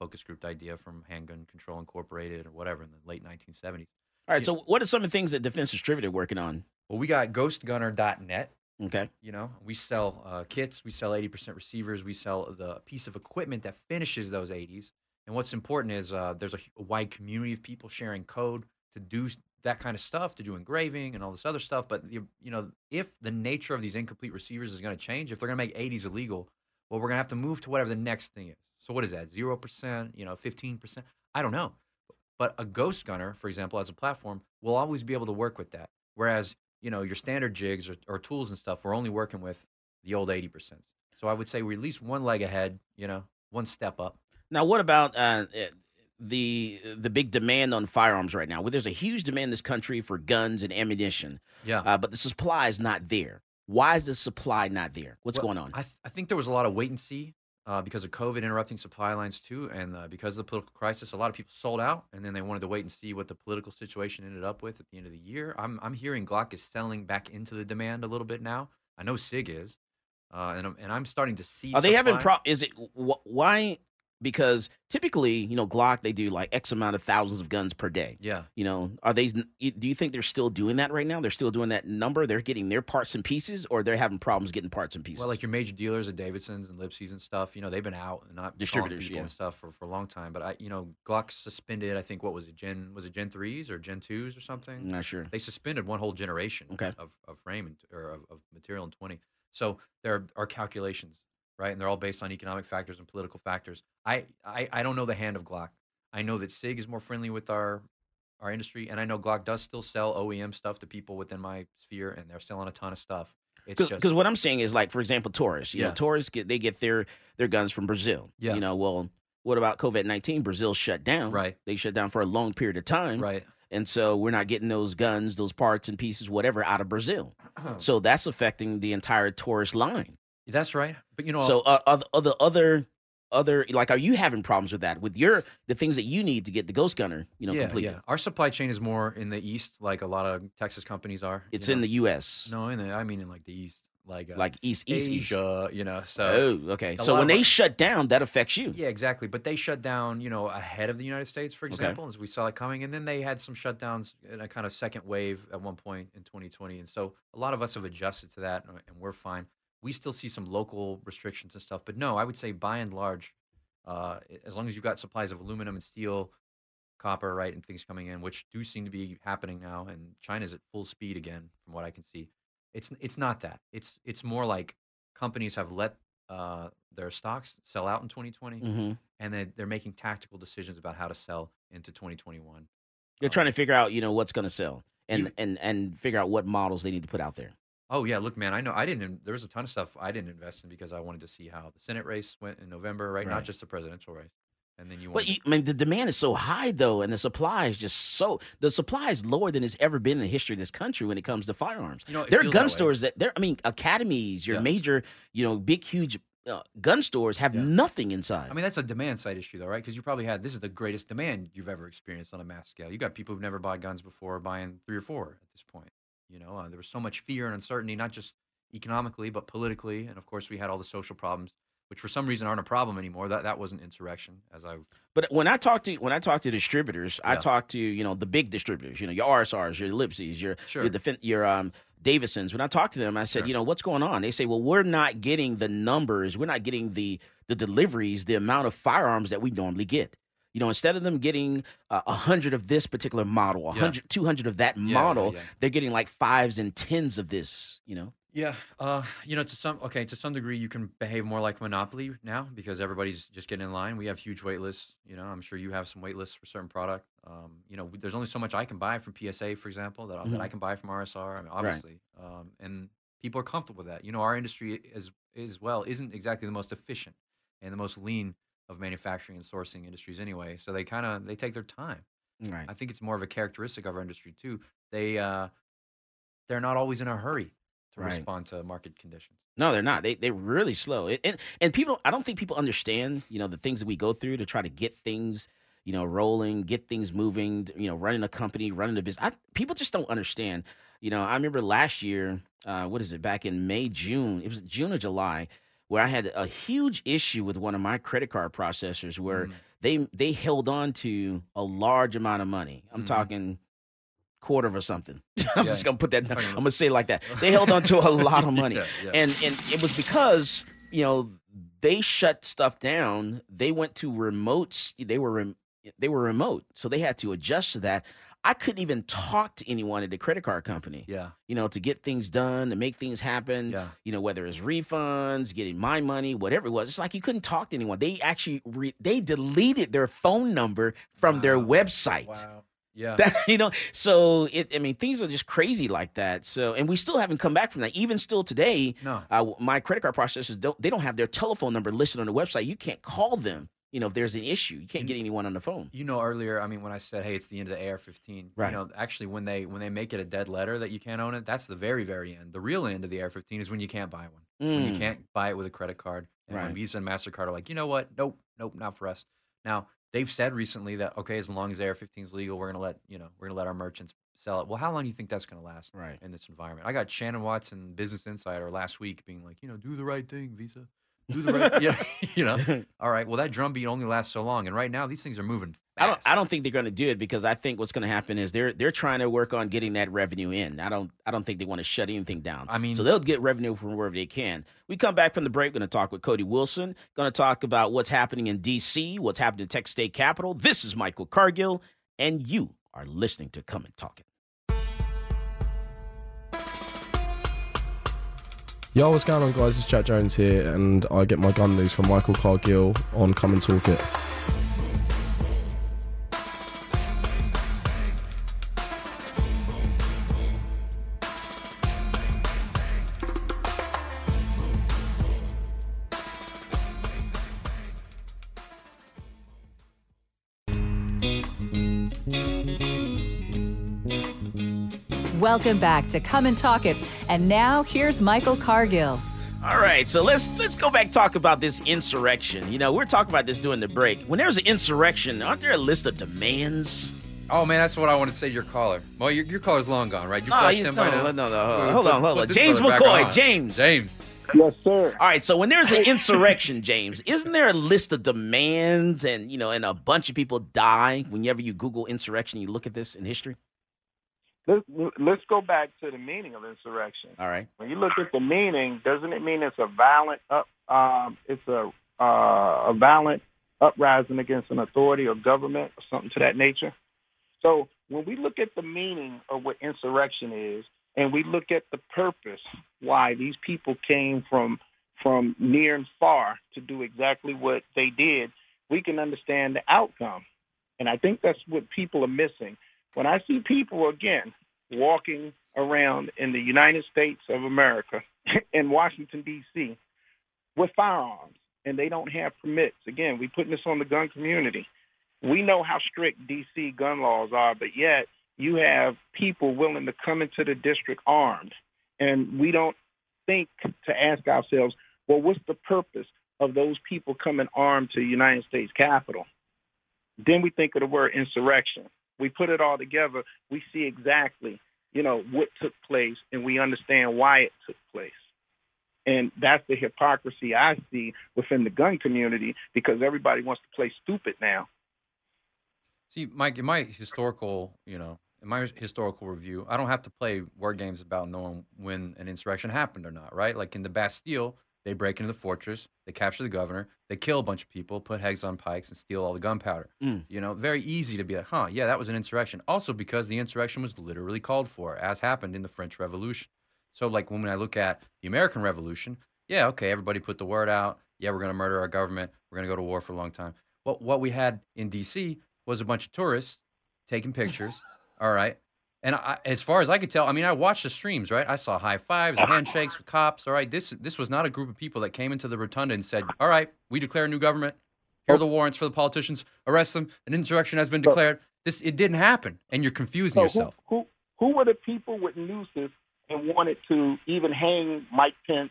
focus grouped idea from Handgun Control Incorporated or whatever in the late 1970s. All right. So, what are some of the things that Defense Distributed working on? Well, we got GhostGunner.net. Okay. You know, we sell uh, kits, we sell 80% receivers, we sell the piece of equipment that finishes those 80s. And what's important is uh, there's a, a wide community of people sharing code to do that kind of stuff, to do engraving and all this other stuff. But you, you know, if the nature of these incomplete receivers is going to change, if they're going to make 80s illegal, well, we're going to have to move to whatever the next thing is. So what is that? Zero percent? You know, 15 percent? I don't know. But a ghost gunner, for example, as a platform, will always be able to work with that. Whereas, you know, your standard jigs or, or tools and stuff, we're only working with the old 80%. So I would say we're at least one leg ahead, you know, one step up. Now, what about uh, eh, the the big demand on firearms right now? Well, there's a huge demand in this country for guns and ammunition. Yeah. Uh, but the supply is not there. Why is the supply not there? What's Well, going on? I, th- I think there was a lot of wait and see uh, because of COVID interrupting supply lines too, and uh, because of the political crisis, a lot of people sold out, and then they wanted to wait and see what the political situation ended up with at the end of the year. I'm I'm hearing Glock is selling back into the demand a little bit now. I know Sig is, uh, and I'm and I'm starting to see. Are they having pro? Is it wh- why? Because typically, you know, Glock they do like X amount of thousands of guns per day. Yeah. You know, are they? Do you think they're still doing that right now? They're still doing that number. They're getting their parts and pieces, or they're having problems getting parts and pieces. Well, like your major dealers at Davidson's and Lipsey's and stuff, you know, they've been out and not Distributors, yeah. and stuff for, for a long time. But I, you know, Glock suspended. I think what was it, Gen was it Gen threes or Gen twos or something? I'm not sure. They suspended one whole generation Okay. of, of frame and, or of, of material in twenty. So there are calculations, right? And they're all based on economic factors and political factors. I, I, I don't know the hand of Glock. I know that Sig is more friendly with our our industry, and I know Glock does still sell OEM stuff to people within my sphere, and they're selling a ton of stuff. It's just Because what I'm saying is like, for example, Taurus. You Yeah. know, Taurus get they get their their guns from Brazil. Yeah. You know, well, what about COVID nineteen? Brazil shut down. Right. They shut down for a long period of time. Right. And so we're not getting those guns, those parts and pieces, whatever, out of Brazil. So that's affecting the entire Taurus line. That's right. But you know, So uh, other other other other like, are you having problems with that with your the things that you need to get the Ghost Gunner, you know, yeah, completed? yeah. Our supply chain is more in the east, like a lot of Texas companies are. It's know. in the U.S. No, in the I mean in like the east, like uh, Like east, east, east. Asia, you know. So oh, okay. So when they our- shut down, that affects you. Yeah, exactly. But they shut down, you know, ahead of the United States, for Okay. example, as we saw it coming. And then they had some shutdowns in a kind of second wave at one point in 2020. And so a lot of us have adjusted to that, and we're fine. We still see some local restrictions and stuff, but no, I would say by and large, uh, as long as you've got supplies of aluminum and steel, copper, right, and things coming in, which do seem to be happening now, and China's at full speed again, from what I can see. It's it's not that. It's it's more like companies have let uh, their stocks sell out in 2020, Mhm. and then they're making tactical decisions about how to sell into 2021. They're trying to figure out, you know, what's going to sell and You- and and figure out what models they need to put out there. Oh yeah, look, man, I know I didn't. There was a ton of stuff I didn't invest in because I wanted to see how the Senate race went in November, right? Right. Not just the presidential race. And then you But want you, I mean, the demand is so high though, and the supply is just so the supply is lower than it's ever been in the history of this country when it comes to firearms. You know, it there are feels gun that way. stores that there. I mean, academies, your Yeah. major, you know, big, huge uh, gun stores have nothing inside. I mean, that's a demand side issue, though, right? Because you probably had this is the greatest demand you've ever experienced on a mass scale. You got people who've never bought guns before buying three or four at this point. You know, uh, there was so much fear and uncertainty, not just economically, but politically, and of course, we had all the social problems, which for some reason aren't a problem anymore. That that wasn't insurrection, as I've But when I talk to when I talk to distributors, I Yeah. talk to you know the big distributors, you know your RSRs, your Lipseys, your Sure. your, defen- your um Davidsons. When I talk to them, I said, you know what's going on. They say, well, we're not getting the numbers, we're not getting the the deliveries, the amount of firearms that we normally get. You know, instead of them getting uh, a hundred of this particular model, a Yeah. hundred, two hundred of that Yeah, model, yeah. they're getting like fives and tens of this. You know, Yeah, uh, you know, to some okay, to some degree, you can behave more like Monopoly now because everybody's just getting in line. We have huge wait lists. You know, I'm sure you have some wait lists for certain product. Um, you know, there's only so much I can buy from PSA, for example, that, I- that I can buy from RSR. I mean, Right. obviously, um, and people are comfortable with that. You know, our industry as as well isn't exactly the most efficient and the most lean of manufacturing and sourcing industries anyway. So they kind of they take their time. right? I think it's more of a characteristic of our industry too. They uh, they're not always in a hurry to Right. respond to market conditions. No, they're not. They they're really slow. It- and and people, I don't think people understand. You know, the things that we go through to try to get things, you know, rolling, get things moving. You know, running a company, running a business. I, people just don't understand. You know, I remember last year. Uh, what is it? Back in May, June. It was June or July, where I had a huge issue with one of my credit card processors, where Mm. they they held on to a large amount of money. I'm Mhm. talking quarter of or something. I'm Yeah. just gonna put that. I'm gonna say it like that. They held on to a lot of money, Yeah, yeah. and and it was because you know they shut stuff down. They went to remotes. They were rem, they were remote, so they had to adjust to that. I couldn't even talk to anyone at the credit card company. Yeah. You know, to get things done, to make things happen. Yeah. You know, whether it's refunds, getting my money, whatever it was. It's like you couldn't talk to anyone. They actually re- they deleted their phone number from their website. Wow. Yeah. That, you know, so it. I mean, things are just crazy like that. So, and we still haven't come back from that. Even still today, No. uh, my credit card processors don't. They don't have their telephone number listed on the website. You can't call them. You know, if there's an issue, you can't get anyone on the phone. You know, earlier, I mean, when I said, "Hey, it's the end of the AR-15," Right. you know, actually, when they when they make it a dead letter that you can't own it, that's the very very end. The real end of the AR-15 is when you can't buy one, when you Mm. can't buy it with a credit card, and when Visa and Mastercard are like, you know what? Nope, nope, not for us. Now they've said recently that okay, as long as AR-15 is legal, we're gonna let you know we're gonna let our merchants sell it. Well, how long do you think that's gonna last? Right. In this environment, I got Shannon Watson, Business Insider, last week being like, you know, do the right thing, Visa. Do the right, yeah, you know. All right. Well, that drumbeat only lasts so long, and right now these things are moving I don't. I don't think they're going to do it because I think what's going to happen is they're they're trying to work on getting that revenue in. I don't. I don't think they want to shut anything down. I mean- so they'll get revenue from wherever they can. We come back from the break. Going to talk with Cody Wilson. Going to talk about what's happening in D.C. What's happening in Texas State Capitol. This is Michael Cargill, and you are listening to Come and Talk It. Yo, what's going on, guys? It's Jack Jones here, and I get my gun news from Michael Cargill on Come and Talk It. Welcome back to Come and Talk It. And now here's Michael Cargill. All right, so let's let's go back talk about this insurrection. You know, we're talking about this during the break. When there's an insurrection, aren't there a list of demands? Oh man, that's what I want to say to your caller. Well, your, your caller's long gone, right? You No, flushed he's- him by no, now? no, no, hold Put- on, hold on, hold on. James McCoy. James. James. Yes, sir. All right, so when there's an insurrection, James, isn't there a list of demands and you know, and a bunch of people die whenever you Google insurrection, you look at this in history? Let's, let's go back to the meaning of insurrection. All right. When you look at the meaning, doesn't it mean it's a violent up? Um, it's a uh, a violent uprising against an authority or government or something to that nature. So when we look at the meaning of what insurrection is, and we look at the purpose why these people came from from near and far to do exactly what they did, we can understand the outcome. And I think that's what people are missing. When I see people again walking around in the United States of America in Washington D.C. with firearms and they don't have permits, again, we putting this on the gun community. We know how strict D.C. gun laws are, but yet you have people willing to come into the district armed, and we don't think to ask ourselves, well, what's the purpose of those people coming armed to the United States Capitol? Then we think of the word insurrection. We put it all together. We see exactly, you know, what took place, and we understand why it took place. And that's the hypocrisy I see within the gun community because everybody wants to play stupid now. See, Mike, in my historical, you know, in my historical review, I don't have to play word games about knowing when an insurrection happened or not, right? Like in the Bastille, they break into the fortress, they capture the governor, they kill a bunch of people, put heads on pikes, and steal all the gunpowder. Mm. You know, very easy to be like, huh, yeah, that was an insurrection. Also because the insurrection was literally called for, as happened in the French Revolution. So, like when I look at the American Revolution, yeah, okay, everybody put the word out. Yeah, we're going to murder our government. We're going to go to war for a long time. What what we had in D.C. was a bunch of tourists taking pictures. all right, and I, as far as I could tell, I mean, I watched the streams. Right, I saw high fives and handshakes with cops. All right, this this was not a group of people that came into the rotunda and said, "All right, we declare a new government. Here are the warrants for the politicians. Arrest them. An insurrection has been declared." This it didn't happen, and you're confusing So yourself. Who, who who were the people with nooses and wanted to even hang Mike Pence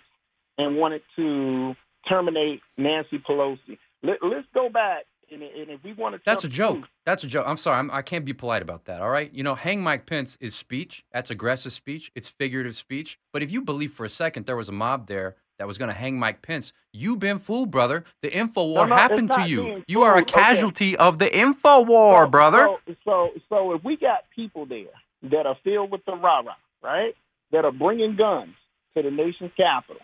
and wanted to terminate Nancy Pelosi? Let, let's go back and, and if we want to. That's a joke. That's a joke. I'm sorry. I'm, I can't be polite about that. All right. You know, hang Mike Pence is speech. That's aggressive speech. It's figurative speech. But if you believe for a second there was a mob there that was going to hang Mike Pence, you've been fooled, brother. The info war no, it's happened to you. You are a fooled. Okay. casualty of the info war, brother. So, so, so if we got people there that are filled with the rah rah, right? That are bringing guns to the nation's capital,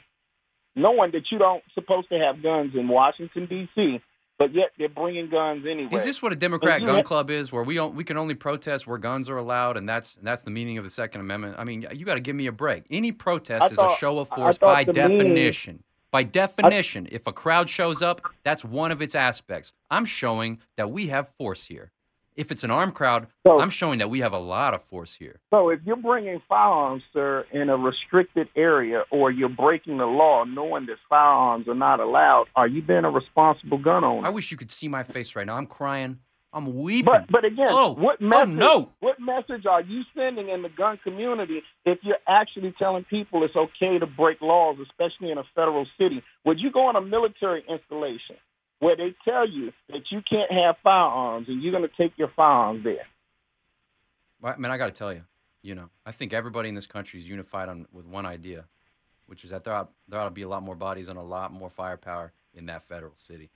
knowing that you don't supposed to have guns in Washington D.C., but yet they're bringing guns anyway. Is this what a Democrat gun ha- club is, where we don't, we can only protest where guns are allowed, and that's and that's the meaning of the Second Amendment? I mean, you got to give me a break. Any protest I is a show of force by definition. By definition, if a crowd shows up, that's one of its aspects. I'm showing that we have force here. If it's an armed crowd, I'm showing that we have a lot of force here. So if you're bringing firearms, sir, in a restricted area, or you're breaking the law, knowing that firearms are not allowed, are you being a responsible gun owner? I wish you could see my face right now. I'm crying. I'm weeping. But but again, oh, what oh, message? no. What message are you sending in the gun community if you're actually telling people it's okay to break laws, especially in a federal city? Would you go on a military installation where they tell you that you can't have firearms and you're going to take your firearms there? Well, I mean, I got to tell you, you know, I think everybody in this country is unified on with one idea, which is that there ought, there ought to be a lot more bodies and a lot more firepower in that federal city.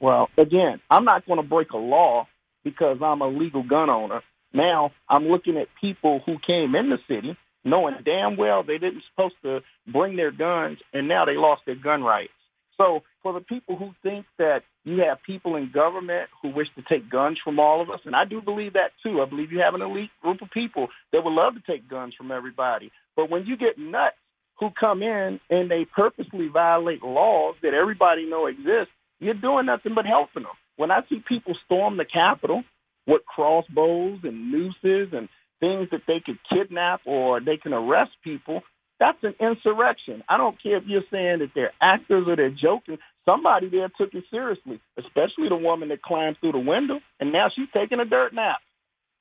Well, again, I'm not going to break a law because I'm a legal gun owner. Now I'm looking at people who came in the city knowing damn well they didn't supposed to bring their guns and now they lost their gun rights. So for the people who think that you have people in government who wish to take guns from all of us, and I do believe that too. I believe you have an elite group of people that would love to take guns from everybody. But when you get nuts who come in and they purposely violate laws that everybody know exist, you're doing nothing but helping them. When I see people storm the Capitol with crossbows and nooses and things that they could kidnap or they can arrest people, that's an insurrection. I don't care if you're saying that they're actors or they're joking. Somebody there took it seriously, especially the woman that climbed through the window and now she's taking a dirt nap.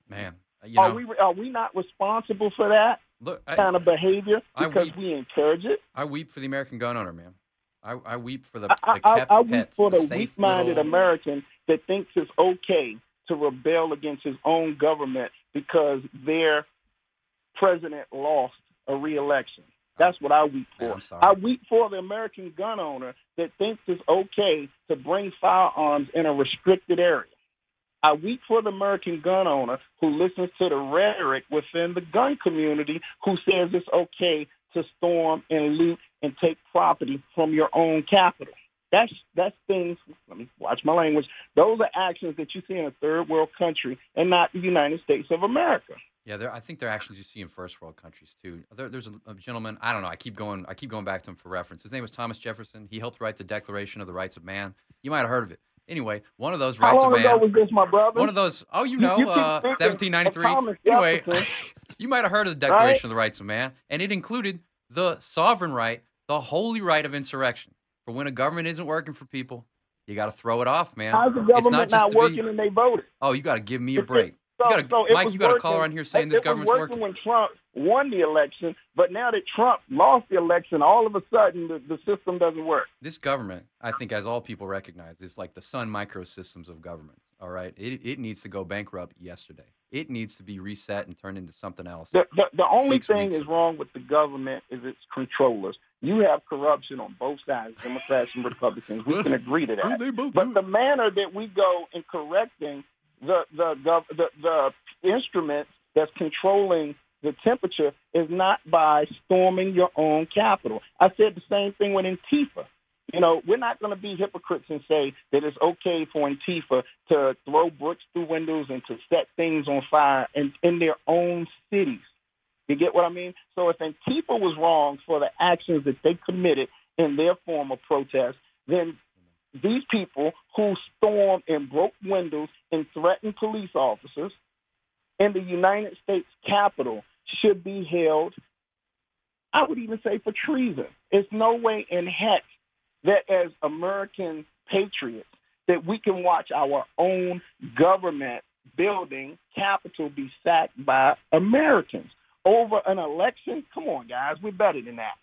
Man, You are we are we not responsible for that look, I, kind of behavior because we encourage it? I weep for the American gun owner, man. I, I weep for the, the I, kept I weep pets, for the, safe weak-minded little- American that thinks it's okay to rebel against his own government because their president lost a re-election. That's what I weep for. I'm. I weep for the American gun owner that thinks it's okay to bring firearms in a restricted area. I weep for the American gun owner who listens to the rhetoric within the gun community who says it's okay to storm and loot and take property from your own capital. That's that's things. Let me watch my language. Those are actions that you see in a third world country and not the United States of America. Yeah, there. I think there are actions you see in first world countries too. There, there's a, a gentleman. I don't know. I keep going. I keep going back to him for reference. His name was Thomas Jefferson. He helped write the Declaration of the Rights of Man. You might have heard of it. Anyway, one of those How rights long ago was this, my brother? One of those. Oh, you You- know, you keep uh, 1793. Anyway, you might have heard of the Declaration of the Rights of Man, and it included the sovereign right, the holy right of insurrection. For when a government isn't working for people, you got to throw it off, man. How's the it's not government not to be- working and they voted? Oh, you got to give me a break. So, you got so Mike. You got a caller on here saying it, this it government's was working. working when Trump won the election, but now that Trump lost the election, all of a sudden the, the system doesn't work. This government, I think, as all people recognize, is like the Sun Microsystems of government. All right, it it needs to go bankrupt yesterday. It needs to be reset and turned into something else. The, the, the only Six thing is wrong with the government is its controllers. You have corruption on both sides, Democrats and Republicans. We can agree to that. But the manner that we go in correcting the the gov- the, the instrument that's controlling the temperature is not by storming your own capital. I said the same thing with Antifa. You know, we're not going to be hypocrites and say that it's okay for Antifa to throw bricks through windows and to set things on fire in, in their own cities. You get what I mean? So if Antifa was wrong for the actions that they committed in their form of protest, then these people who stormed and broke windows and threatened police officers in the United States Capitol should be held, I would even say for treason. It's no way in heck that as American patriots that we can watch our own government building capital be sacked by Americans over an election. Come on, guys, we're better than that.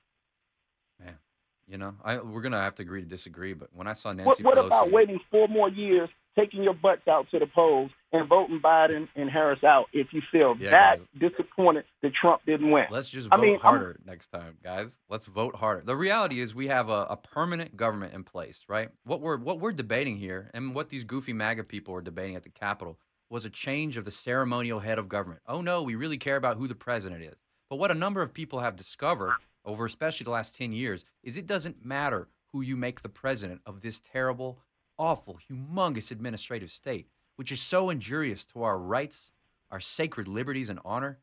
You know, I, we're gonna have to agree to disagree. But when I saw What, Nancy what Pelosi, about waiting four more years, taking your butts out to the polls, and voting Biden and Harris out if you feel Yeah, that disappointed that Trump didn't win? Let's just I vote mean, I'm- harder next time, guys. Let's vote harder. The reality is we have a, a permanent government in place, right? What we're what we're debating here and what these goofy MAGA people are debating at the Capitol was a change of the ceremonial head of government. Oh no, we really care about who the president is. But what a number of people have discovered over especially the last 10 years is it doesn't matter who you make the president of this terrible, awful, humongous administrative state, which is so injurious to our rights, our sacred liberties and honor.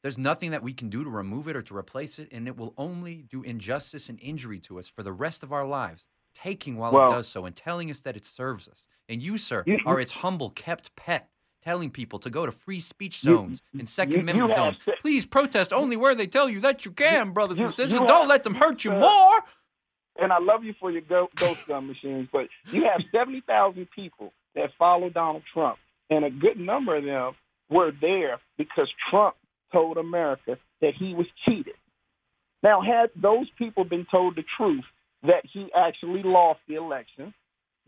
There's nothing that we can do to remove it or to replace it, and it will only do injustice and injury to us for the rest of our lives, taking while Well- it does so and telling us that it serves us. And you, sir, You- are its humble, kept pet, telling people to go to free speech You- zones and Second you- Amendment you zones. Please protest only where they tell you that you can, brothers and sisters. Don't have- let them hurt you uh, more. and I love you for your go- ghost gun machines, but you have 70,000 people that follow Donald Trump, and a good number of them were there because Trump told America that he was cheated. Now, had those people been told the truth that he actually lost the election,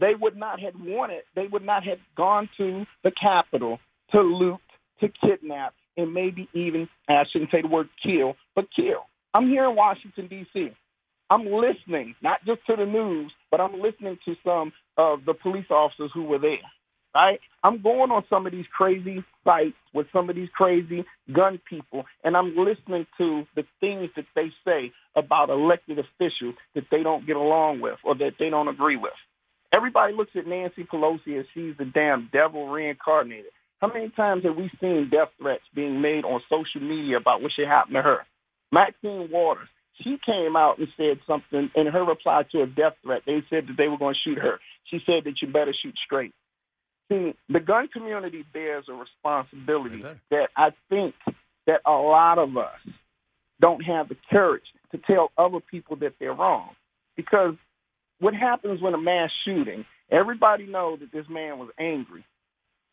they would not have wanted, they would not have gone to the Capitol to loot, to kidnap, and maybe even, I shouldn't say the word kill, but kill. I'm here in Washington, D.C. I'm listening, not just to the news, but I'm listening to some of the police officers who were there. Right? I'm going on some of these crazy sites with some of these crazy gun people, and I'm listening to the things that they say about elected officials that they don't get along with or that they don't agree with. Everybody looks at Nancy Pelosi as she's the damn devil reincarnated. How many times have we seen death threats being made on social media about what should happen to her? Maxine Waters, she came out and said something in her reply to a death threat. They said that they were going to shoot her. She said that you better shoot straight. See, the gun community bears a responsibility that I think that a lot of us don't have the courage to tell other people that they're wrong. Because what happens when a mass shooting, everybody knows that this man was angry.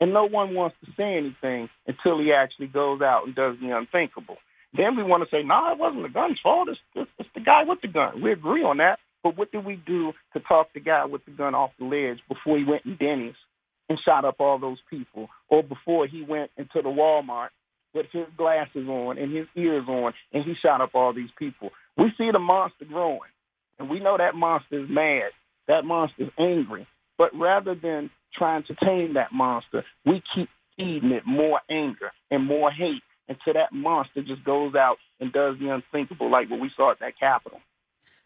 and no one wants to say anything until he actually goes out and does the unthinkable. Then we want to say, "No, nah, it wasn't the gun's fault. It's, it's, it's the guy with the gun." We agree on that, but what did we do to talk the guy with the gun off the ledge before he went in Denny's and shot up all those people, or before he went into the Walmart with his glasses on and his ears on and he shot up all these people? We see the monster growing, and we know that monster is mad. That monster is angry. But rather than trying to tame that monster, we keep feeding it more anger and more hate until that monster just goes out and does the unthinkable, like what we saw at that Capitol.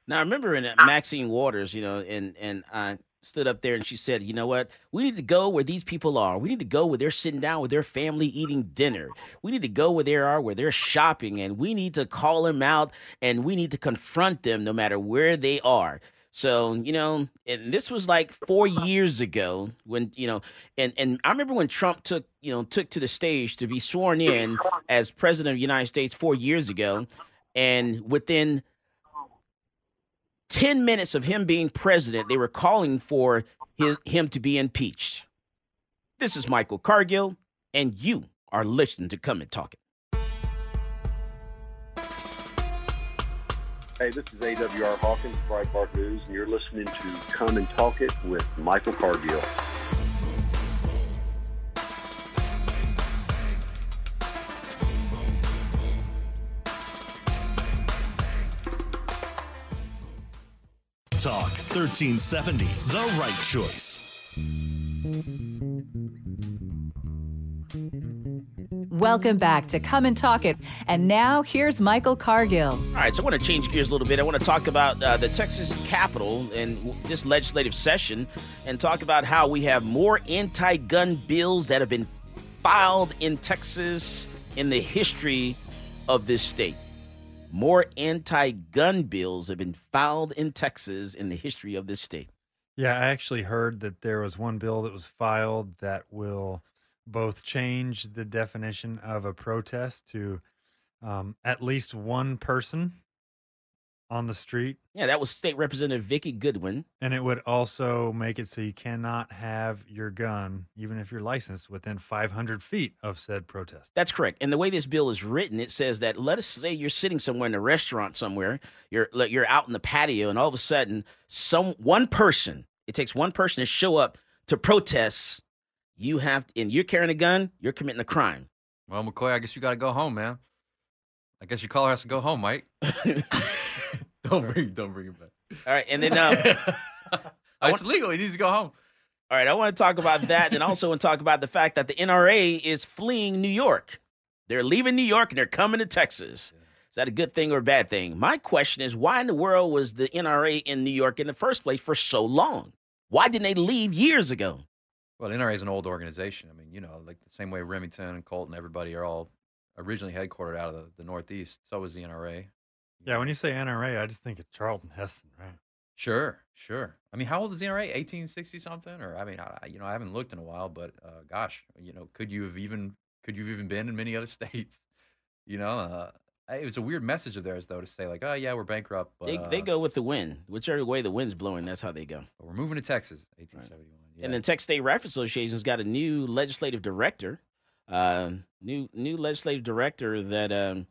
Now, I remember in ah. Maxine Waters, you know, and and I stood up there and she said, "You know what? We need to go where these people are. We need to go where they're sitting down with their family eating dinner. We need to go where they are, where they're shopping, and we need to call them out and we need to confront them no matter where they are." So, you know, and this was like four years ago when, you know, and, and I remember when Trump took, you know, took to the stage to be sworn in as president of the United States four years ago. And within 10 minutes of him being president, they were calling for his, him to be impeached. This is Michael Cargill, and you are listening to Come and Talk It. Hey, this is AWR Hawkins, Breitbart News, and you're listening to Come and Talk It with Michael Cargill. Talk 1370, the right choice. Welcome back to Come and Talk It. And now here's Michael Cargill. All right, so I want to change gears a little bit. I want to talk about uh, the Texas Capitol and this legislative session and talk about how we have more anti gun bills that have been filed in Texas in the history of this state. More anti gun bills have been filed in Texas in the history of this state. Yeah, I actually heard that there was one bill that was filed that will both change the definition of a protest to um, at least one person on the street. Yeah, that was State Representative Vikki Goodwin. And it would also make it so you cannot have your gun, even if you're licensed, within 500 feet of said protest. That's correct. And the way this bill is written, it says that let us say you're sitting somewhere in a restaurant somewhere, you're you're out in the patio, and all of a sudden, some one person, it takes one person to show up to protest. You have, and you're carrying a gun, you're committing a crime. Well, McCoy, I guess you got to go home, man. I guess your caller has to go home, Mike. don't bring, don't bring it back. All right, and then um, it's legal. He needs to go home. All right, I want to talk about that, and also want to talk about the fact that the NRA is fleeing New York. They're leaving New York and they're coming to Texas. Is that a good thing or a bad thing? My question is, why in the world was the NRA in New York in the first place for so long? Why didn't they leave years ago? Well, the NRA is an old organization. I mean, you know, like the same way Remington and Colt and everybody are all originally headquartered out of the, the Northeast. So was the NRA. Yeah, when you say NRA, I just think of Charlton Heston, right? Sure, sure. I mean, how old is the NRA? 1860 something? Or I mean, I, you know, I haven't looked in a while, but uh, gosh, you know, could you have even could you have even been in many other states? You know, uh, it was a weird message of theirs though to say like, oh yeah, we're bankrupt. But, They, uh, they go with the wind. Whichever way the wind's blowing, that's how they go. but we're moving to Texas, 1871. Yeah. And the Texas State Rifle Association's got a new legislative director, uh, new new legislative director that um,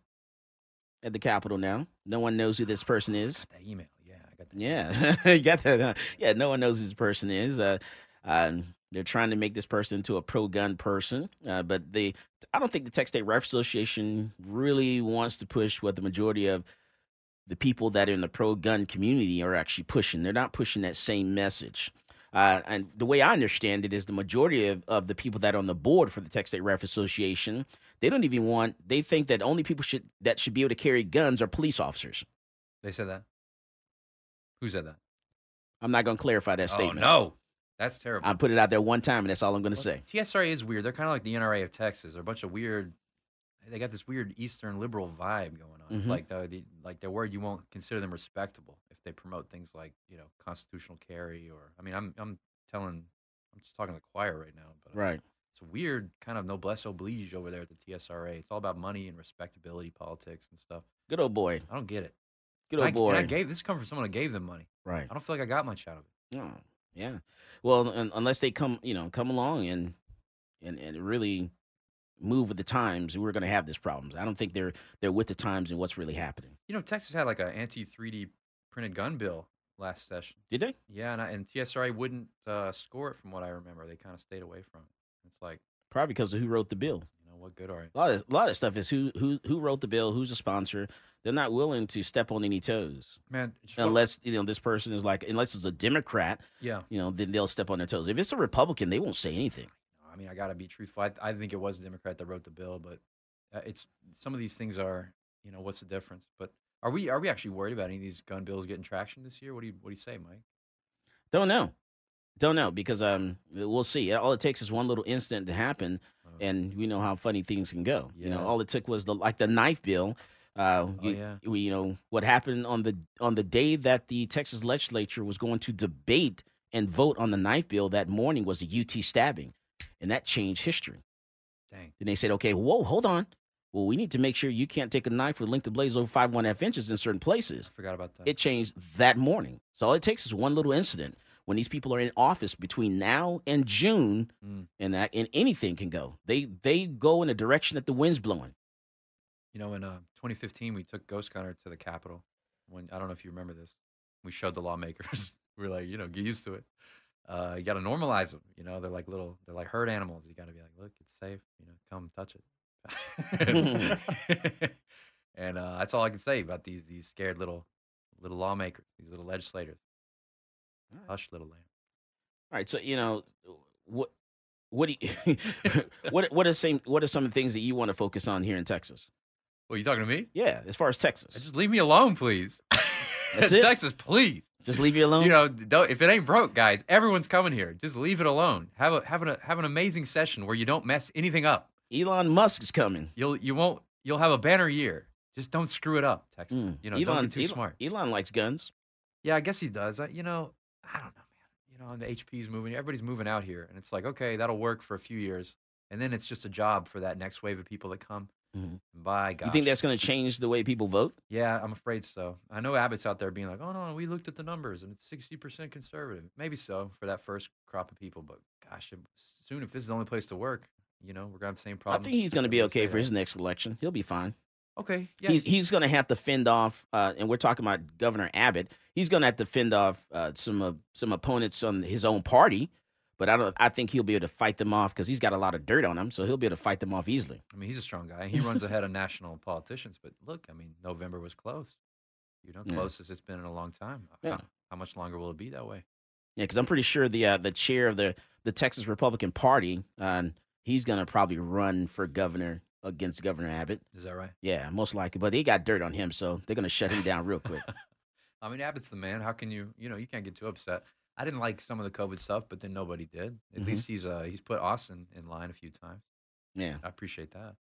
at the Capitol now. No one knows who this person is. that email, yeah, I got that. Yeah, you got that. Huh? Yeah, no one knows who this person is. Uh, um, they're trying to make this person into a pro-gun person, uh, but they, I don't think the Texas State Rifle Association really wants to push what the majority of the people that are in the pro-gun community are actually pushing. They're not pushing that same message. Uh, and the way I understand it is the majority of, of the people that are on the board for the Texas State Rifle Association, they don't even want. They think that only people should that should be able to carry guns are police officers. They said that. Who said that? I'm not going to clarify that Oh statement. no, that's terrible. I put it out there one time, and that's all I'm going to Well, say. TSRA is weird. They're kind of like the NRA of Texas. They're a bunch of weird. They got this weird Eastern liberal vibe going on. It's Mhm. like the, the like they're worried you won't consider them respectable if they promote things like you know constitutional carry or I mean I'm I'm telling I'm just talking to the choir right now, but uh, Right. it's a weird kind of noblesse oblige over there at the TSRA. It's all about money and respectability politics and stuff. Good old boy. I don't get it. Good old I, and I gave this come from someone who gave them money. Right. I don't feel like I got much out of it. Oh, yeah. Well, un- unless they come, you know, come along and and, and really move with the times, we're going to have this problems. I don't think they're they're with the times and what's really happening. You know, Texas had like an anti 3D printed gun bill last session. Did they? Yeah, and, I, and TSRA wouldn't uh, score it from what I remember. They kind of stayed away from it. It's like, Probably because of who wrote the bill. you know, what good are you? A lot of a lot of stuff is who who who wrote the bill, who's the sponsor. They're not willing to step on any toes. Man, unless you know this person is like unless it's a Democrat, Yeah. you know, then they'll step on their toes. If it's a Republican, they won't say anything. I mean, I got to be truthful. I, I think it was a Democrat that wrote the bill, but uh, it's some of these things are, you know, what's the difference? But are we are we actually worried about any of these gun bills getting traction this year? What do you what do you say, Mike? Don't know. Don't know because um we'll see. All it takes is one little incident to happen, and we know how funny things can go. You know. All it took was the like the knife bill. Uh, you, yeah. we, you know what happened on the on the day that the Texas legislature was going to debate and vote on the knife bill. That morning was a UT stabbing, and that changed history. Dang. Then they said, okay, whoa, hold on. Well, we need to make sure you can't take a knife with length of blades over five one half inches in certain places. Forgot about that. It changed that morning. So all it takes is one little incident when these people are in office between now and June, Mm. and that and anything can go. They they go in the direction that the wind's blowing. You know, in uh, 2015, we took Ghost Gunner to the Capitol. When I don't know if you remember this, we showed the lawmakers. we are like, you know, get used to it. Uh, you got to normalize them. You know, they're like little, they're like herd animals. You got to be like, look, it's safe. You know, come touch it. and uh, that's all I can say about these these scared little little lawmakers, these little legislators. Hush, little lamb. All right, so you know what what do you, what what are some what are some of the things that you want to focus on here in Texas? Well, you talking to me? Yeah, as far as Texas, Just leave me alone, please. That's it? Texas, please. Just leave you alone. You know, don't, if it ain't broke, guys, everyone's coming here. Just leave it alone. Have a have an have an amazing session where you don't mess anything up. Elon Musk is coming. You'll you won't you'll have a banner year. Just don't screw it up, Texas. Hmm. You know, don't. Elon, be too Elon, smart. Elon likes guns. Yeah, I guess he does. I, you know, I don't know, man. You know, the HP's moving. Everybody's moving out here, and it's like, okay, that'll work for a few years, and then it's just a job for that next wave of people that come. Mhm. By God, You think that's going to change the way people vote? Yeah, I'm afraid so. I know Abbott's out there being like, "Oh no, we looked at the numbers and it's 60% conservative." Maybe so for that first crop of people, but gosh, soon if this is the only place to work, you know, we're gonna have the same problem. I think he's going to be okay for that. his next election. He'll be fine. Okay, yeah. He's he's going to have to fend off, uh, and we're talking about Governor Abbott. He's going to have to fend off uh, some uh, some opponents on his own party, but I don't. I think he'll be able to fight them off because he's got a lot of dirt on him, so he'll be able to fight them off easily. I mean, he's a strong guy. He runs ahead of national politicians, but look, I mean, November was close. You know, Yeah. closest it's been in a long time. Yeah. How, how much longer will it be that way? Yeah, because I'm pretty sure the uh, the chair of the the Texas Republican Party, uh, he's going to probably run for governor against Governor Abbott. Is that right? Yeah, most likely. But they got dirt on him, so they're going to shut him down real quick. I mean, Abbott's the man. How can you, you know, you can't get too upset. I didn't like some of the COVID stuff, but then nobody did. At Mhm. least he's uh he's put Austin in line a few times. Yeah. I appreciate that.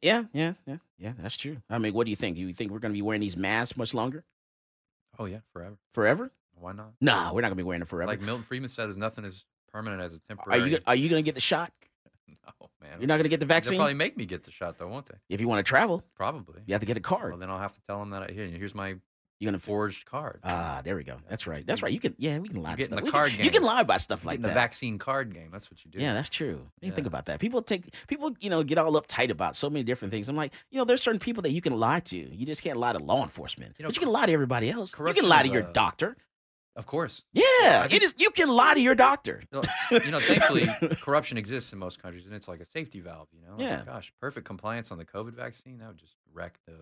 Yeah, yeah, yeah, yeah. That's true. I mean, what do you think? Do you think we're going to be wearing these masks much longer? Oh yeah, forever. Forever? Why not? Nah, we're not going to be wearing it forever. Like Milton Friedman said, there's nothing as permanent as a temporary. are you are you going to get the shot? no, man. You're not going to get the vaccine. They'll probably make me get the shot, though, won't they? if you want to travel. Probably. You have to get a card. Well, then I'll have to tell them that I, here, here's my You're to forged card. Ah, there we go. That's right. That's right. You can yeah, we can lie You get in stuff. the card can, game. You can lie about stuff like in the vaccine card game. That's what you do. Yeah, that's true. I didn't think about that. People take people, you know, get all uptight about so many different things. I'm like, you know, there's certain people that you can lie to. You just can't lie to law enforcement. You know, but you can lie to everybody else. You can lie to your a- doctor. Of course. Yeah, it think- is. You can lie to your doctor. You know- thankfully, corruption exists in most countries, and it's like a safety valve. You know, Like, Yeah. gosh, perfect compliance on the COVID vaccine that would just wreck the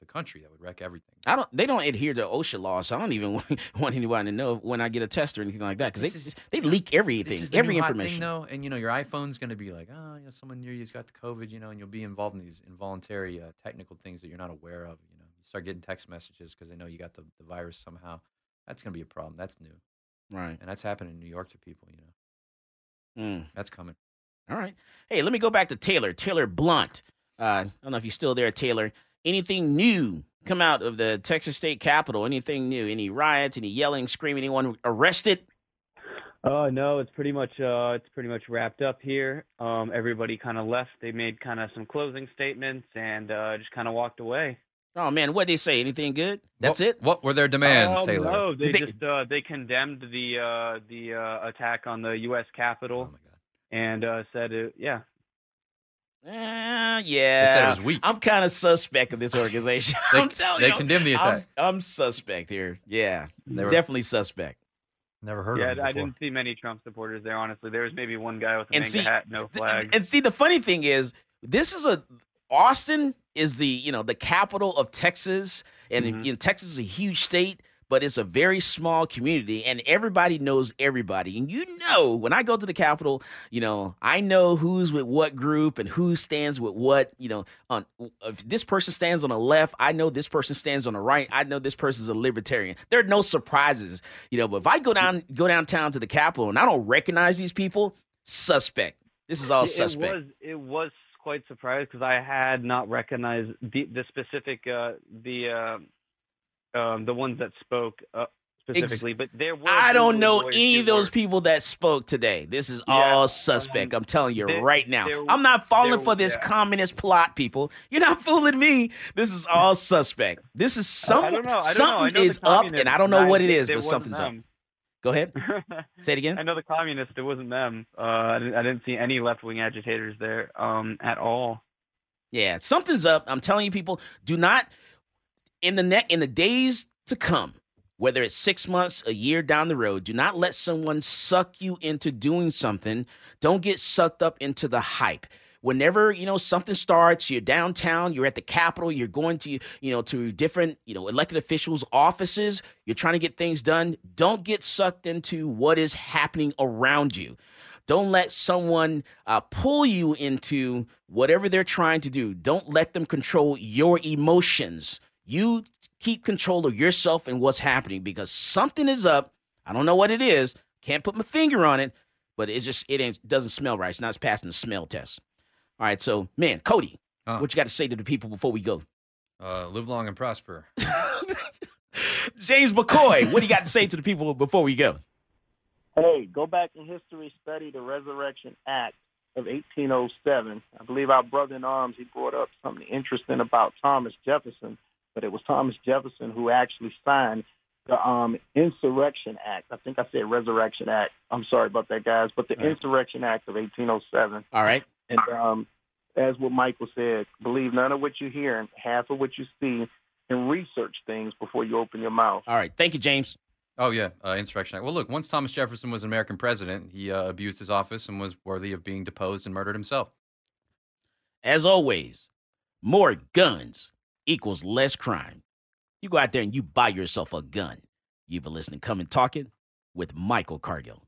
the country. That would wreck everything. I don't. They don't adhere to OSHA laws. So I don't even want, want anyone to know when I get a test or anything like that because they they leak everything, the every information. though, and you know, your iPhone's going to be like, oh, you know, someone near you's got the COVID, you know, and you'll be involved in these involuntary uh, technical things that you're not aware of. You know, you start getting text messages because they know you got the, the virus somehow. That's going to be a problem. That's new, Right. and that's happening in New York to people. You know, Mm. that's coming. All right. Hey, let me go back to Taylor. Taylor Blunt. Uh, I don't know if you're still there, Taylor. Anything new come out of the Texas State Capitol? Anything new? Any riots? Any yelling, screaming? Anyone arrested? Oh no, it's pretty much uh it's pretty much wrapped up here. Um everybody kind of left. They made kind of some closing statements and uh just kind of walked away. Oh man, what did they say? Anything good? That's what, it. What were their demands, Um, Taylor? No, they, they- just uh they condemned the uh the uh attack on the US Capitol. and uh, said, it, yeah, Uh, yeah, was weak. I'm kind of suspect of this organization. They- I'm telling they you, condemned the I'm- attack. I'm, suspect here. Yeah, They were- definitely suspect. Never heard yeah, of him I didn't see many Trump supporters there. Honestly, there was maybe one guy with a And see, hat, no flag. And see, the funny thing is, this is a Austin is the you know the capital of Texas, and Mm-hmm. you know, Texas is a huge state, but it's a very small community, and everybody knows everybody. And you know, when I go to the capital, you know, I know who's with what group and who stands with what. You know, on if this person stands on the left, I know this person stands on the right. I know this person's a libertarian. There are no surprises, you know. But if I go down go downtown to the capital and I don't recognize these people, suspect. This is all it, suspect. It was it was quite surprised because I had not recognized the the specific uh, the uh, um, the ones that spoke uh, specifically, but there were. I don't know any of those people that spoke today. This is Yeah, all suspect. I'm telling you there- right now. there- I'm not falling there- for this yeah. communist plot, people. You're not fooling me. This is all suspect. This is some I. I know. Something know is up, and I don't know what it is, but something's up. Go ahead. Say it again. I know the communists. It wasn't them. Uh, I, didn't, I didn't see any left wing agitators there um, at all. Yeah, something's up. I'm telling you, people, do not in the net in the days to come, whether it's six months, a year down the road, do not let someone suck you into doing something. Don't get sucked up into the hype. Whenever you know something starts, you're downtown, you're at the Capitol, you're going to you know to different you know elected officials' offices, you're trying to get things done. Don't get sucked into what is happening around you. Don't let someone uh, pull you into whatever they're trying to do. Don't let them control your emotions. You keep control of yourself and what's happening because something is up. I don't know what it is. Can't put my finger on it, but it's just it ain't doesn't smell right. It's not passing the smell test. All right, so man, Cody, what you got to say to the people before we go? Uh, live long and prosper. James McCoy, what do you got to say to the people before we go? Hey, go back in history, study the Resurrection Act of 1807. I believe our brother in arms, he brought up something interesting about Thomas Jefferson, but it was Thomas Jefferson who actually signed the um, Insurrection Act. I think I said Resurrection Act. I'm sorry about that, guys, but the All right. Insurrection Act of 1807. All right. And um, as what Michael said, believe none of what you hear and half of what you see, and research things before you open your mouth. All right. Thank you, James. Oh yeah, uh, insurrection act. Well, look, once Thomas Jefferson was an American president, he uh, abused his office and was worthy of being deposed and murdered himself. As always, more guns equals less crime. You go out there and you buy yourself a gun. You've been listening Come and Talk It with Michael Cargill.